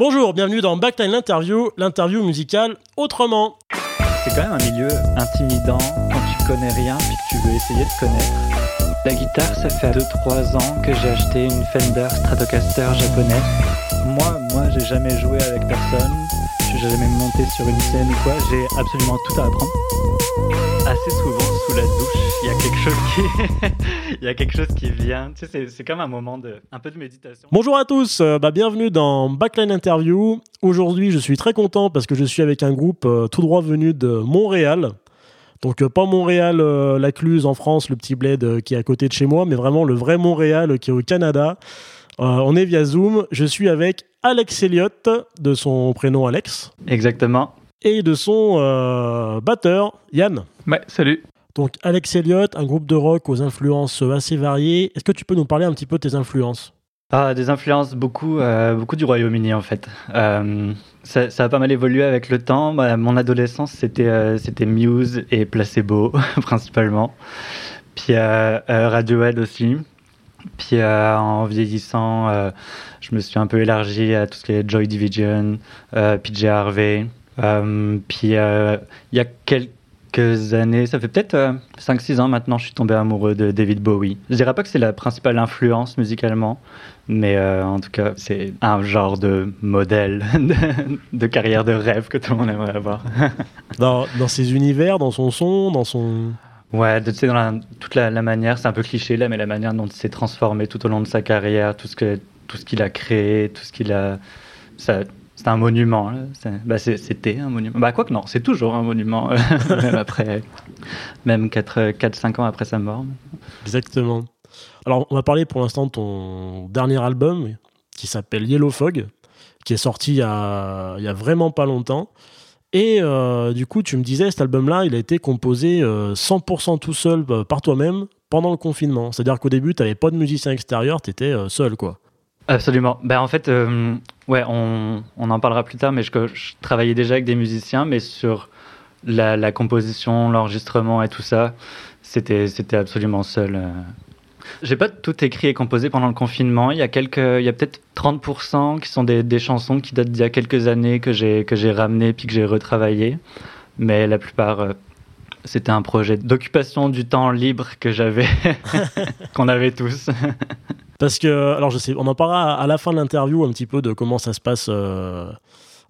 Bonjour, bienvenue dans Backline l'interview, l'interview musicale autrement. C'est quand même un milieu intimidant quand tu connais rien puis que tu veux essayer de connaître. La guitare, ça fait 2-3 ans que j'ai acheté une Fender Stratocaster japonaise. Moi, moi, j'ai jamais joué avec personne. Suis jamais monté sur une scène ou quoi. J'ai absolument tout à apprendre. Assez souvent, sous la douche, il y a quelque chose qui, il y a quelque chose qui vient. Tu sais, c'est, c'est comme un moment de, un peu de méditation. Bonjour à tous, euh, bah, bienvenue dans Backline Interview. Aujourd'hui, je suis très content parce que je suis avec un groupe euh, tout droit venu de Montréal. Donc euh, pas Montréal, euh, la Cluse en France, le petit bled euh, qui est à côté de chez moi, mais vraiment le vrai Montréal euh, qui est au Canada. Euh, on est via Zoom. Je suis avec Alex Elliott, de son prénom Alex, Exactement. Et de son euh, batteur Yann. Ouais, salut. Donc Alex Elliott, un groupe de rock aux influences assez variées. Est-ce que tu peux nous parler un petit peu de tes influences? Ah, des influences beaucoup, euh, beaucoup du Royaume-Uni en fait. Euh, ça, ça a pas mal évolué avec le temps. Bah, mon adolescence, c'était euh, c'était Muse et Placebo principalement. Puis euh, euh, Radiohead aussi. Puis euh, en vieillissant, euh, je me suis un peu élargi à tout ce qui est Joy Division, euh, PJ Harvey. Euh, puis euh, il y a quelques années, ça fait peut-être euh, 5-6 ans maintenant, je suis tombé amoureux de David Bowie. Je dirais pas que c'est la principale influence musicalement, mais euh, en tout cas, c'est un genre de modèle de, de carrière de rêve que tout le monde aimerait avoir. dans, dans ses univers, dans son son, dans son... Ouais, tu sais, dans la- toute la, la manière, c'est un peu cliché là, mais la manière dont il s'est transformé tout au long de sa carrière, tout ce que tout ce qu'il a créé, tout ce qu'il a, ça, c'est un monument. C'est- Bah, c'était un monument. Bah, quoi que non, c'est toujours un monument, même après, même 4-5 ans après sa mort. Exactement. Alors, on va parler pour l'instant de ton dernier album qui s'appelle Yellow Fog, qui est sorti il y a, vraiment pas longtemps. Et euh, du coup, tu me disais, cet album-là, il a été composé euh, 100% tout seul euh, par toi-même pendant le confinement. C'est-à-dire qu'au début, tu n'avais pas de musicien extérieur, tu étais seul, quoi. Absolument. Ben, en fait, euh, ouais, on, on en parlera plus tard, mais je, travaillais déjà avec des musiciens, mais sur la, composition, l'enregistrement et tout ça, c'était c'était absolument seul. euh. J'ai pas tout écrit et composé pendant le confinement. Il y a quelques, il y a peut-être 30% qui sont des, des chansons qui datent d'il y a quelques années que j'ai que j'ai ramenées puis que j'ai retravaillées, mais la plupart. euh, c'était un projet d'occupation du temps libre que j'avais, qu'on avait tous. Parce que, alors je sais, on en parlera à la fin de l'interview un petit peu de comment ça se passe euh,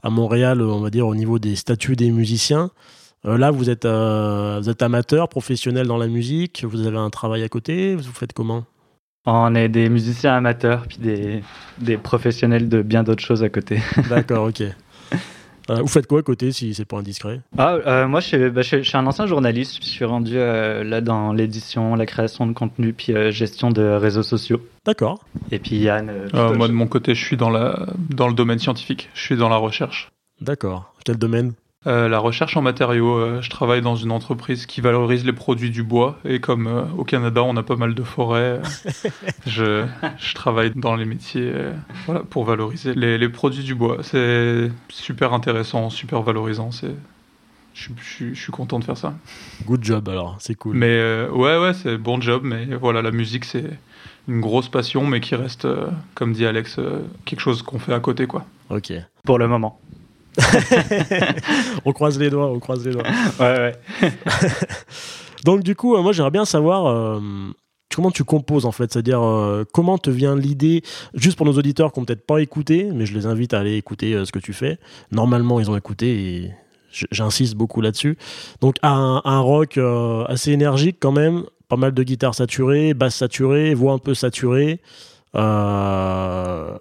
à Montréal, on va dire, au niveau des statuts des musiciens. Euh, là, vous êtes, euh, vous êtes amateur, professionnel dans la musique, vous avez un travail à côté, vous faites comment? On est des musiciens amateurs, puis des, des professionnels de bien d'autres choses à côté. D'accord, ok. Euh, vous faites quoi à côté si c'est pas indiscret? Ah, euh, moi, je suis, bah, je, suis- je suis un ancien journaliste. Je suis rendu euh, là dans l'édition, la création de contenu, puis euh, gestion de réseaux sociaux. D'accord. Et puis Yann. euh, Euh, moi, de mon côté, je suis dans, la, dans le domaine scientifique. Je suis dans la recherche. D'accord. Quel domaine? Euh, la recherche en matériaux, euh, je travaille dans une entreprise qui valorise les produits du bois. Et comme euh, au Canada, on a pas mal de forêts, euh, je, je travaille dans les métiers euh, voilà, pour valoriser les, les produits du bois. C'est super intéressant, super valorisant. C'est, je, suis- je suis- je suis content de faire ça. Good job alors, c'est cool. Mais euh, ouais, ouais, c'est bon job. Mais voilà, la musique, c'est une grosse passion, mais qui reste, euh, comme dit Alex, euh, quelque chose qu'on fait à côté, quoi. Ok. Pour le moment. on croise les doigts, on croise les doigts. Ouais, ouais. Donc du coup, euh, moi j'aimerais bien savoir euh, comment tu composes en fait, c'est-à-dire euh, comment te vient l'idée, juste pour nos auditeurs qui n'ont peut-être pas écouté, mais je les invite à aller écouter ce que tu fais. Normalement ils ont écouté et j'insiste beaucoup là-dessus. Donc un, un rock assez énergique quand même, pas mal de guitares saturées, basses saturées, voix un peu saturée. Euh,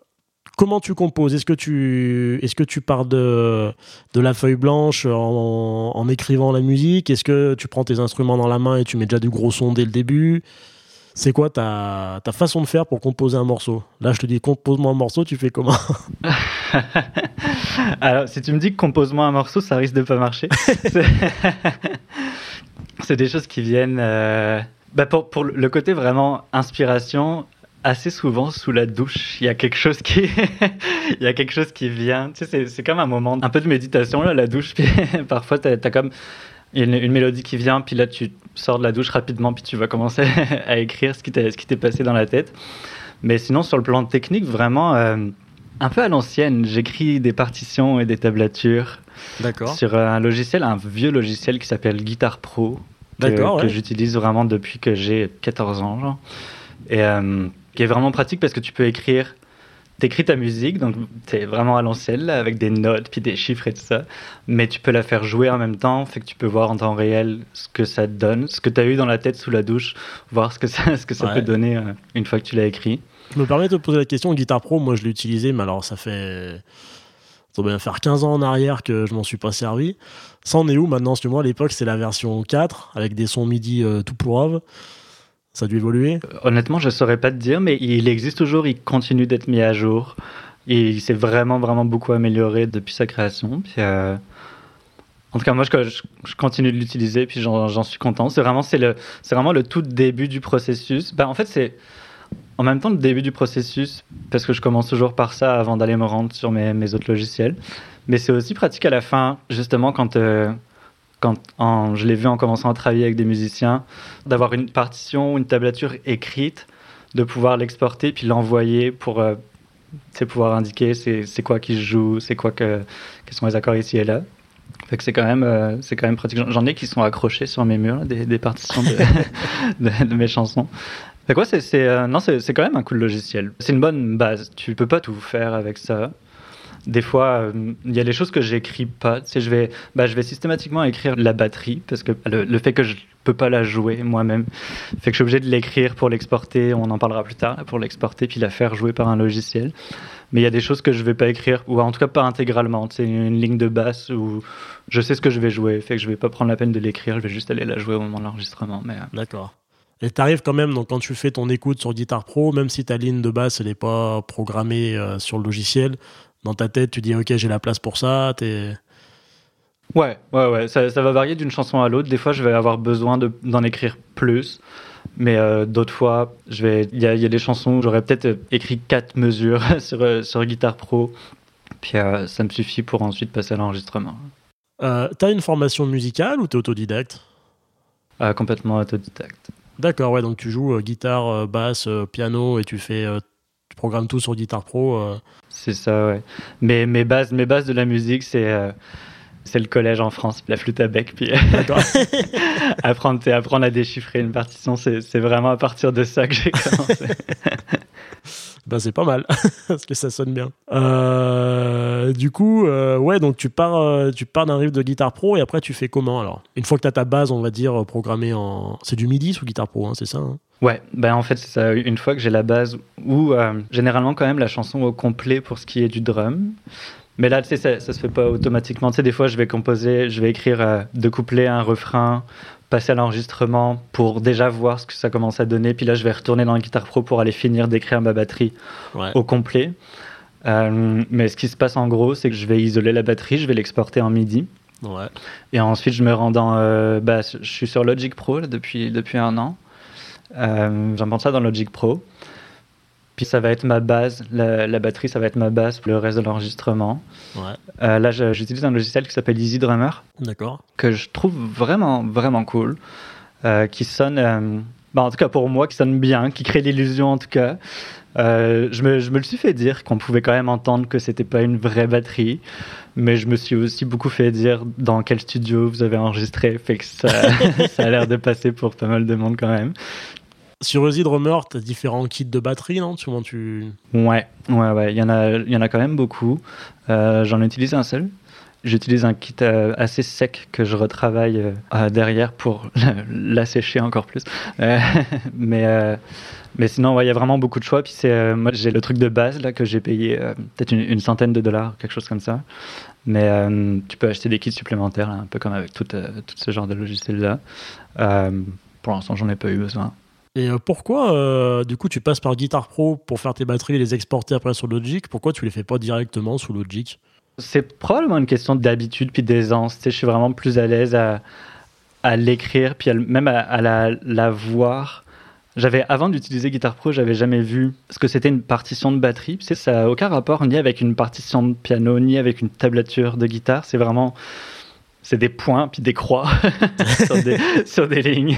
Comment tu composes? Est-ce que tu est-ce que tu pars de de la feuille blanche en, en écrivant la musique? Est-ce que tu prends tes instruments dans la main et tu mets déjà du gros son dès le début? C'est quoi ta, ta façon de faire pour composer un morceau? Là, je te dis compose-moi un morceau, tu fais comment? Alors, si tu me dis que compose-moi un morceau, ça risque de pas marcher. C'est- C'est des choses qui viennent. euh, bah, pour, pour le côté vraiment inspiration, assez souvent sous la douche, il y a quelque chose qui, il y a quelque chose qui vient. Tu sais, c'est, comme un moment, un peu de méditation là, la douche. Puis parfois, t'as, t'as comme une, une mélodie qui vient, puis là, tu sors de la douche rapidement, puis tu vas commencer à écrire ce qui t'est, passé dans la tête. Mais sinon, sur le plan technique, vraiment. euh, un peu à l'ancienne. J'écris des partitions et des tablatures sur un logiciel, un vieux logiciel qui s'appelle Guitar Pro. Que, j'utilise vraiment depuis que j'ai 14 ans. Genre. Et euh, qui est vraiment pratique parce que tu peux écrire. T'écris ta musique, donc t'es vraiment à l'ancienne, là, avec des notes, puis des chiffres et tout ça. Mais tu peux la faire jouer en même temps, fait que tu peux voir en temps réel ce que ça te donne, ce que t'as eu dans la tête sous la douche, voir ce que ça, ce que ça Ouais. peut donner euh, une fois que tu l'as écrit. Je me permets de te poser la question. Guitar Pro, moi, je l'ai utilisé, mais alors ça fait. Ça doit bien faire 15 ans en arrière que je m'en suis pas servi. Ça en est où maintenant? Parce que moi, à l'époque, c'est la version 4 avec des sons MIDI euh, tout pourrave. Ça a dû évoluer. Honnêtement, je saurais pas te dire, mais il existe toujours, il continue d'être mis à jour. Il s'est vraiment, vraiment beaucoup amélioré depuis sa création. Puis, euh, En tout cas, moi, je, continue de l'utiliser, puis j'en suis content. C'est vraiment, le, vraiment le tout début du processus. Ben, en fait, c'est en même temps le début du processus, parce que je commence toujours par ça avant d'aller me rendre sur mes, mes autres logiciels. Mais c'est aussi pratique à la fin, justement, quand, euh, quand je l'ai vu en commençant à travailler avec des musiciens, d'avoir une partition, une tablature écrite, de pouvoir l'exporter puis l'envoyer pour euh, pouvoir indiquer c'est quoi qui se joue, c'est quoi que quels sont les accords ici et là. Fait c'est quand même euh, c'est quand même pratique. J'en- ai qui sont accrochés sur mes murs des, partitions de, mes chansons. Fait quoi c'est c'est euh, non c'est quand même un cool logiciel. C'est une bonne base. Tu peux pas tout faire avec ça. Des fois, euh, il y a des choses que j'écris pas. Tu je vais, bah, je vais systématiquement écrire la batterie parce que le, fait que je peux pas la jouer moi-même fait que je suis obligé de l'écrire pour l'exporter. On en parlera plus tard pour l'exporter puis la faire jouer par un logiciel. Mais il y a des choses que je vais pas écrire ou en tout cas pas intégralement. C'est une ligne de basse où je sais ce que je vais jouer. Fait que je vais pas prendre la peine de l'écrire. Je vais juste aller la jouer au moment de l'enregistrement. Mais euh, D'accord. Et t'arrives quand même, donc quand tu fais ton écoute sur Guitar Pro, même si ta ligne de basse, n'est pas programmée euh, sur le logiciel, dans ta tête, tu dis, OK, j'ai la place pour ça. T'es... Ouais, ouais, ouais. Ça, ça va varier d'une chanson à l'autre. Des fois, je vais avoir besoin de- d'en écrire plus. Mais euh, d'autres fois, je vais. Il y a, il y a des chansons où j'aurais peut-être euh, écrit quatre mesures sur, euh, sur Guitar Pro. Puis euh, ça me suffit pour ensuite passer à l'enregistrement. T'as une formation musicale ou t'es autodidacte? Complètement autodidacte. D'accord, ouais, donc tu joues guitare, basse, piano et tu fais. Euh, tu programmes tout sur Guitar Pro. euh. C'est ça, ouais. Mais mes bases, mes bases de la musique, c'est. euh, c'est le collège en France, la flûte à bec, puis D'accord. apprendre, apprendre à déchiffrer une partition, c'est vraiment à partir de ça que j'ai commencé. bah, c'est pas mal, parce que ça sonne bien. Euh, du coup, euh, ouais, donc tu pars, euh, tu pars d'un riff de Guitar Pro et après tu fais comment alors? Une fois que t'as ta base, on va dire, programmée en. C'est du MIDI sous Guitar Pro, hein, c'est ça hein? Ouais, ben en fait, ça. Une fois que j'ai la base, ou généralement quand même la chanson au complet pour ce qui est du drum. Mais là, tu sais, ça, ça se fait pas automatiquement. Tu sais, des fois, je vais composer, je vais écrire euh, deux couplets, un refrain, passer à l'enregistrement pour déjà voir ce que ça commence à donner. Puis là, je vais retourner dans le Guitar Pro pour aller finir d'écrire ma batterie Ouais. au complet. Euh, mais ce qui se passe en gros, c'est que je vais isoler la batterie, je vais l'exporter en MIDI. Ouais. Et ensuite, je me rends dans. euh, bah, je suis sur Logic Pro là, depuis, depuis un an. Euh, J'importe ça dans Logic Pro. Puis ça va être ma base. La, la batterie, ça va être ma base pour le reste de l'enregistrement. Ouais. Euh, là, j'utilise un logiciel qui s'appelle Easy Drummer, D'accord. que je trouve vraiment, vraiment cool. euh, qui sonne. euh, bah, en tout cas pour moi, qui sonne bien, qui crée l'illusion en tout cas. Je, me, je me le suis fait dire qu'on pouvait quand même entendre que c'était pas une vraie batterie, mais je me suis aussi beaucoup fait dire dans quel studio vous avez enregistré, fait que ça, ça a l'air de passer pour pas mal de monde quand même. Sur Easy Drummer, t'as différents kits de batterie, non? Comment tu. Ouais, ouais, ouais, il y en a, y en a quand même beaucoup. Euh, J'en utilise un seul. J'utilise un kit euh, assez sec que je retravaille euh, derrière pour l'assécher encore plus. Mais, mais sinon, il y a vraiment beaucoup de choix. Puis c'est, moi, j'ai le truc de base là que j'ai payé peut-être une, centaine de dollars, quelque chose comme ça. Mais tu peux acheter des kits supplémentaires, un peu comme avec tout, tout ce genre de logiciel là. Pour l'instant, j'en ai pas eu besoin. Et euh, pourquoi, euh, du coup, tu passes par Guitar Pro pour faire tes batteries et les exporter après sur Logic? Pourquoi tu les fais pas directement sous Logic? C'est probablement une question d'habitude puis d'aisance. Je suis vraiment plus à l'aise à, à l'écrire puis même à, la, la voir. J'avais avant d'utiliser Guitar Pro, j'avais jamais vu ce que c'était une partition de batterie. Tu sais, ça n'a aucun rapport ni avec une partition de piano ni avec une tablature de guitare. C'est vraiment c'est des points puis des croix sur des lignes.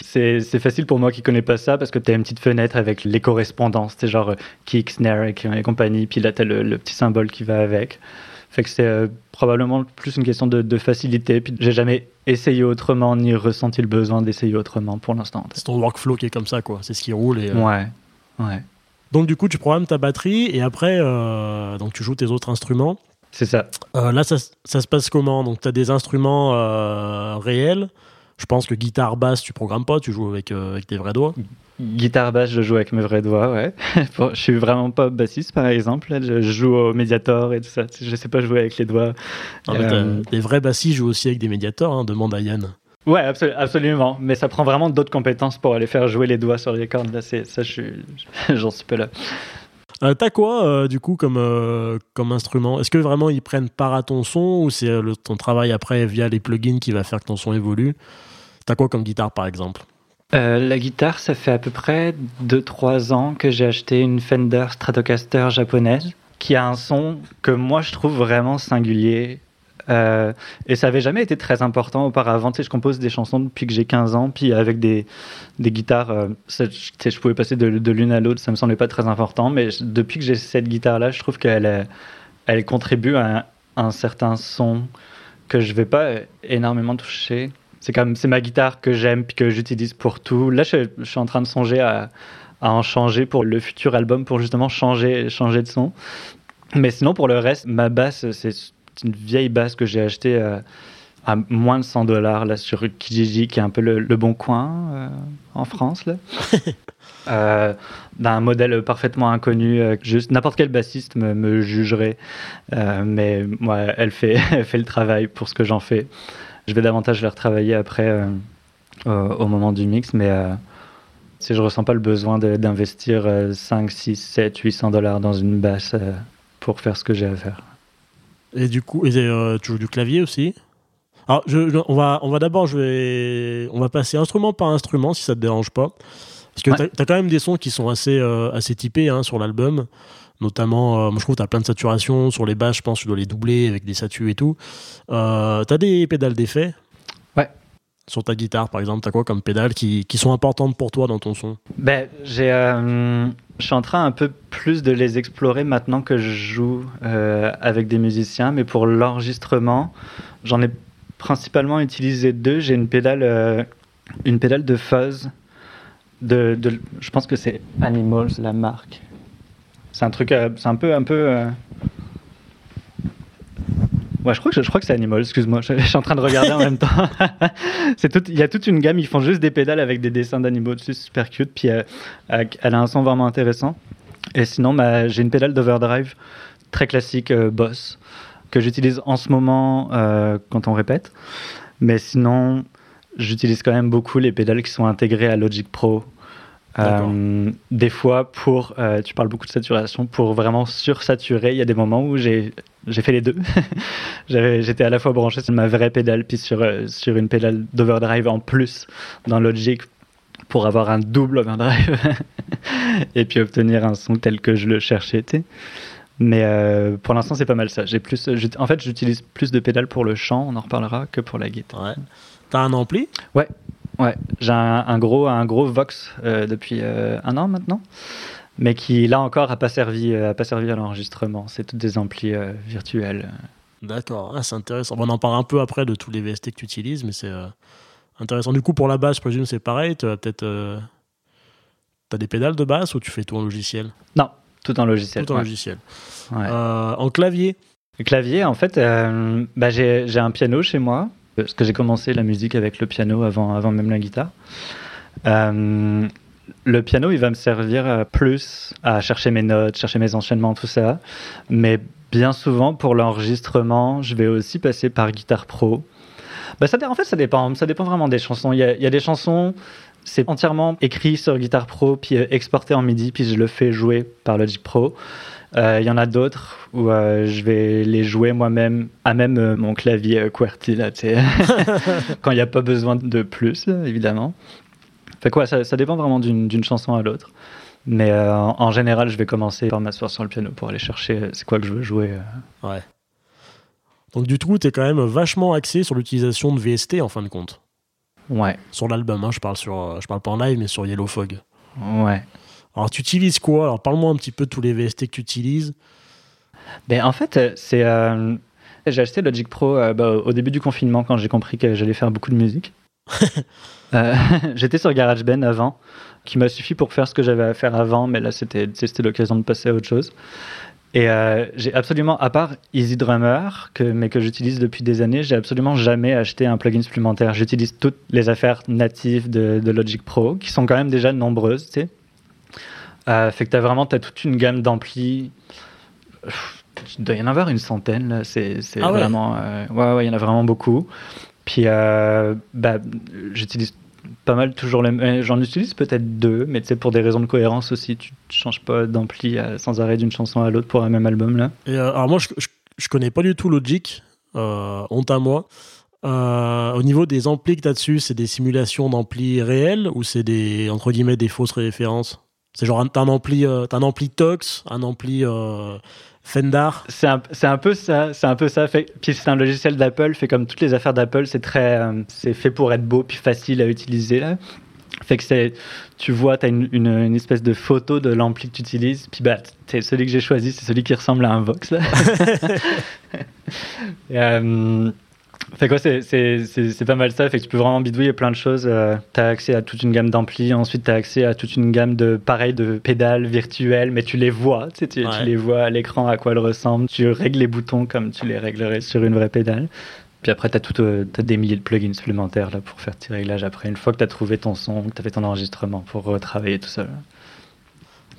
C'est facile pour moi qui connais pas ça parce que tu as une petite fenêtre avec les correspondances, c'est genre euh, kick, snare et, compagnie, puis là tu as le, petit symbole qui va avec. Fait que c'est euh, probablement plus une question de, facilité. Puis j'ai jamais essayé autrement ni ressenti le besoin d'essayer autrement pour l'instant. C'est ton workflow qui est comme ça, quoi. C'est ce qui roule. Et, euh, Ouais, ouais. Donc du coup, tu programmes ta batterie et après, donc tu joues tes autres instruments. C'est ça. là, ça, ça, se passe comment? Donc tu as des instruments réels je pense que guitare basse, tu programmes pas, tu joues avec, euh, avec tes vrais doigts. Guitare basse, je joue avec mes vrais doigts, ouais. je suis vraiment pas bassiste, par exemple. Je joue au médiator et tout ça. Je sais pas jouer avec les doigts. Euh... des vrais bassistes jouent aussi avec des médiators, hein, demande à Yann. Ouais, absolument. Mais ça prend vraiment d'autres compétences pour aller faire jouer les doigts sur les cordes. Là, ça, j'en suis pas là. Euh, T'as quoi, euh, du coup, comme, euh, comme instrument? Est-ce que vraiment ils prennent part à ton son ou c'est ton travail après via les plugins qui va faire que ton son évolue? T'as quoi comme guitare, par exemple? La guitare, ça fait à peu près 2-3 ans que j'ai acheté une Fender Stratocaster japonaise qui a un son que moi je trouve vraiment singulier euh, et ça avait jamais été très important auparavant. Tu sais, je compose des chansons depuis que j'ai 15 ans, puis avec des, guitares, euh, je pouvais passer de, l'une à l'autre, ça me semblait pas très important. Mais depuis que j'ai cette guitare-là, je trouve qu'elle elle contribue à un, certain son que je vais pas énormément toucher. C'est comme c'est ma guitare que j'aime puis que j'utilise pour tout. Là, je, je, suis en train de songer à, à en changer pour le futur album pour justement changer changer de son. Mais sinon, pour le reste, ma basse, c'est une vieille basse que j'ai achetée euh, à moins de 100 dollars là sur Kijiji, qui est un peu le, bon coin euh, en France là. Euh, d'un modèle parfaitement inconnu, juste n'importe quel bassiste me, jugerait, mais moi, elle fait, elle fait le travail pour ce que j'en fais. Je vais davantage la retravailler après au moment du mix, mais si je ressens pas le besoin d'investir 5, 6, 7, 800 dollars dans une basse pour faire ce que j'ai à faire. Et du coup, euh, tu joues du clavier aussi Alors, je, on va, on va d'abord, je vais, on va passer instrument par instrument si ça te dérange pas. Parce que tu as, quand même des sons qui sont assez, euh, assez typés hein, sur l'album. Notamment, euh, moi je trouve que tu as plein de saturation. Sur les basses, je pense que tu dois les doubler avec des satus et tout. tu as des pédales d'effet Ouais. Sur ta guitare, par exemple, tu as quoi comme pédales qui, qui, sont importantes pour toi dans ton son? Ben, j'ai je suis en train un peu plus de les explorer maintenant que je joue euh, avec des musiciens, mais pour l'enregistrement, j'en ai principalement utilisé deux. J'ai une pédale, euh, une pédale de fuzz. De, je pense que c'est Animals, la marque. C'est un truc, euh, c'est un peu, un peu Ouais, je crois que je, crois que c'est Animal. Excuse-moi, je, suis en train de regarder en même temps. Il y a toute une gamme. Ils font juste des pédales avec des dessins d'animaux dessus, super cute. Puis euh, elle a un son vraiment intéressant. Et sinon, bah, j'ai une pédale d'overdrive très classique euh, Boss que j'utilise en ce moment euh, quand on répète. Mais sinon, j'utilise quand même beaucoup les pédales qui sont intégrées à Logic Pro. Des fois, pour, tu parles beaucoup de saturation, pour vraiment sursaturer, il y a des moments où j'ai fait les deux. J'étais à la fois branché sur ma vraie pédale, puis sur, euh, sur une pédale d'overdrive en plus dans Logic pour avoir un double overdrive et puis obtenir un son tel que je le cherchais. Mais euh, pour l'instant, c'est pas mal ça. Plus, en fait, j'utilise plus de pédales pour le chant, on en reparlera, que pour la guitare. Ouais. T'as un ampli Ouais, ouais. J'ai un, gros, un gros Vox euh, depuis un an maintenant mais qui là encore n'a pas servi, euh, a pas servi à l'enregistrement. C'est toutes des amplis euh, virtuels. D'accord, ah, c'est intéressant. on en parle un peu après de tous les VST que tu utilises, mais c'est euh, intéressant. Du coup, pour la basse, je présume c'est pareil. Tu as peut-être as des pédales de basse ou tu fais tout en logiciel? Non, tout en logiciel. Tout en logiciel. en clavier? Le clavier, en fait, bah, j'ai un piano chez moi, parce que j'ai commencé la musique avec le piano avant, avant même la guitare le piano, il va me servir euh, plus à chercher mes notes, chercher mes enchaînements, tout ça. Mais bien souvent, pour l'enregistrement, je vais aussi passer par Guitare Pro. Bah, ça, en fait, ça dépend. Ça dépend vraiment des chansons. Il y a, des chansons, c'est entièrement écrit sur Guitare Pro, puis euh, exporté en MIDI, puis je le fais jouer par Logic Pro. Euh, il y en a d'autres où je vais les jouer moi-même à même mon clavier QWERTY, là, quand il n'y a pas besoin de plus, évidemment. Fait quoi, ça, dépend vraiment d'une chanson à l'autre. Mais euh, en, général, je vais commencer par m'asseoir sur le piano pour aller chercher euh, c'est quoi que je veux jouer. Euh. Ouais. Donc du coup, tu es quand même vachement axé sur l'utilisation de VST en fin de compte. Ouais. Sur l'album, hein, je parle sur, euh, je parle pas en live, mais sur Yellow Fog. Ouais. Alors, tu utilises quoi? Alors, parle-moi un petit peu de tous les VST que tu utilises. Ben, en fait, euh, c'est. euh, j'ai acheté Logic Pro euh, bah, au début du confinement quand j'ai compris que j'allais faire beaucoup de musique. Euh, J'étais sur GarageBand avant, qui m'a suffi pour faire ce que j'avais à faire avant, mais là c'était c'était l'occasion de passer à autre chose. Et euh, j'ai absolument, à part Easy Drummer, que, mais que j'utilise depuis des années, j'ai absolument jamais acheté un plugin supplémentaire. J'utilise toutes les affaires natives de, de Logic Pro, qui sont quand même déjà nombreuses, tu sais. Euh, fait que tu as vraiment as toute une gamme d'amplis. Il doit y en avoir une centaine. C'est Ah ouais. vraiment. euh, ouais, ouais, il y en a vraiment beaucoup. Puis, euh, bah, j'utilise pas mal toujours les mêmes. J'en utilise peut-être deux, mais tu sais, pour des raisons de cohérence aussi, tu ne changes pas d'ampli euh, sans arrêt d'une chanson à l'autre pour un même album, là. Et, euh, alors, moi, je, je, je connais pas du tout Logic. Euh, honte à moi. Euh, au niveau des amplis que tu as dessus, c'est des simulations d'amplis réels ou c'est des, entre guillemets, des fausses références? C'est genre un, t'as un ampli, euh, un ampli Tox, un ampli euh, Fender. C'est un, c'est un peu ça, c'est un peu ça. Fait, puis c'est un logiciel d'Apple, fait comme toutes les affaires d'Apple, c'est très, euh, c'est fait pour être beau puis facile à utiliser là. Fait que c'est, tu vois, t'as une, une, une espèce de photo de l'ampli que tu utilises, puis bah, c'est celui que j'ai choisi, c'est celui qui ressemble à un Vox là. Et, euh, fait quoi, c'est, c'est, c'est, c'est pas mal ça. Fait que tu peux vraiment bidouiller plein de choses. Euh, t'as accès à toute une gamme d'amplis. Ensuite, t'as accès à toute une gamme de pareil de pédales virtuelles, mais tu les vois. Tu, sais, tu, tu les vois à l'écran à quoi elles ressemblent. Tu règles les boutons comme tu les réglerais sur une vraie pédale. Puis après, t'as tout, euh, t'as des milliers de plugins supplémentaires là pour faire tes réglages après. Une fois que t'as trouvé ton son, que t'as fait ton enregistrement pour retravailler tout ça.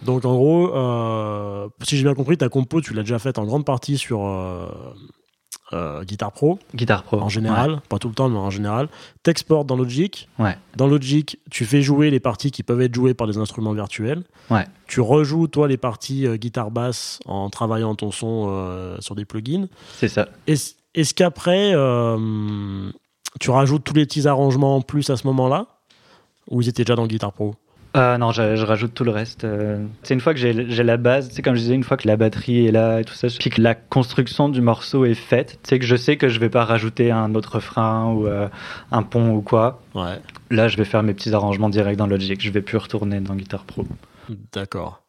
Donc en gros, euh, si j'ai bien compris, ta compo, tu l'as déjà faite en grande partie sur euh, Guitar Pro, Guitare Pro. en général, pas tout le temps, mais en général. T'exportes dans Logic. Ouais. Dans Logic, tu fais jouer les parties qui peuvent être jouées par des instruments virtuels. Ouais. Tu rejoues, toi, les parties euh, guitare-basse en travaillant ton son euh, sur des plugins. C'est ça. Est-ce est-ce qu'après, tu rajoutes tous les petits arrangements en plus à ce moment-là? Ou ils étaient déjà dans Guitar Pro? Euh, non, je, je rajoute tout le reste. euh. C'est une fois que j'ai la base, c'est comme je disais, une fois que la batterie est là et tout ça, puis que la construction du morceau est faite, c'est que je sais que je vais pas rajouter un autre frein ou euh, un pont ou quoi. Ouais. Là, je vais faire mes petits arrangements directs dans Logic. Je vais plus retourner dans Guitar Pro. D'accord.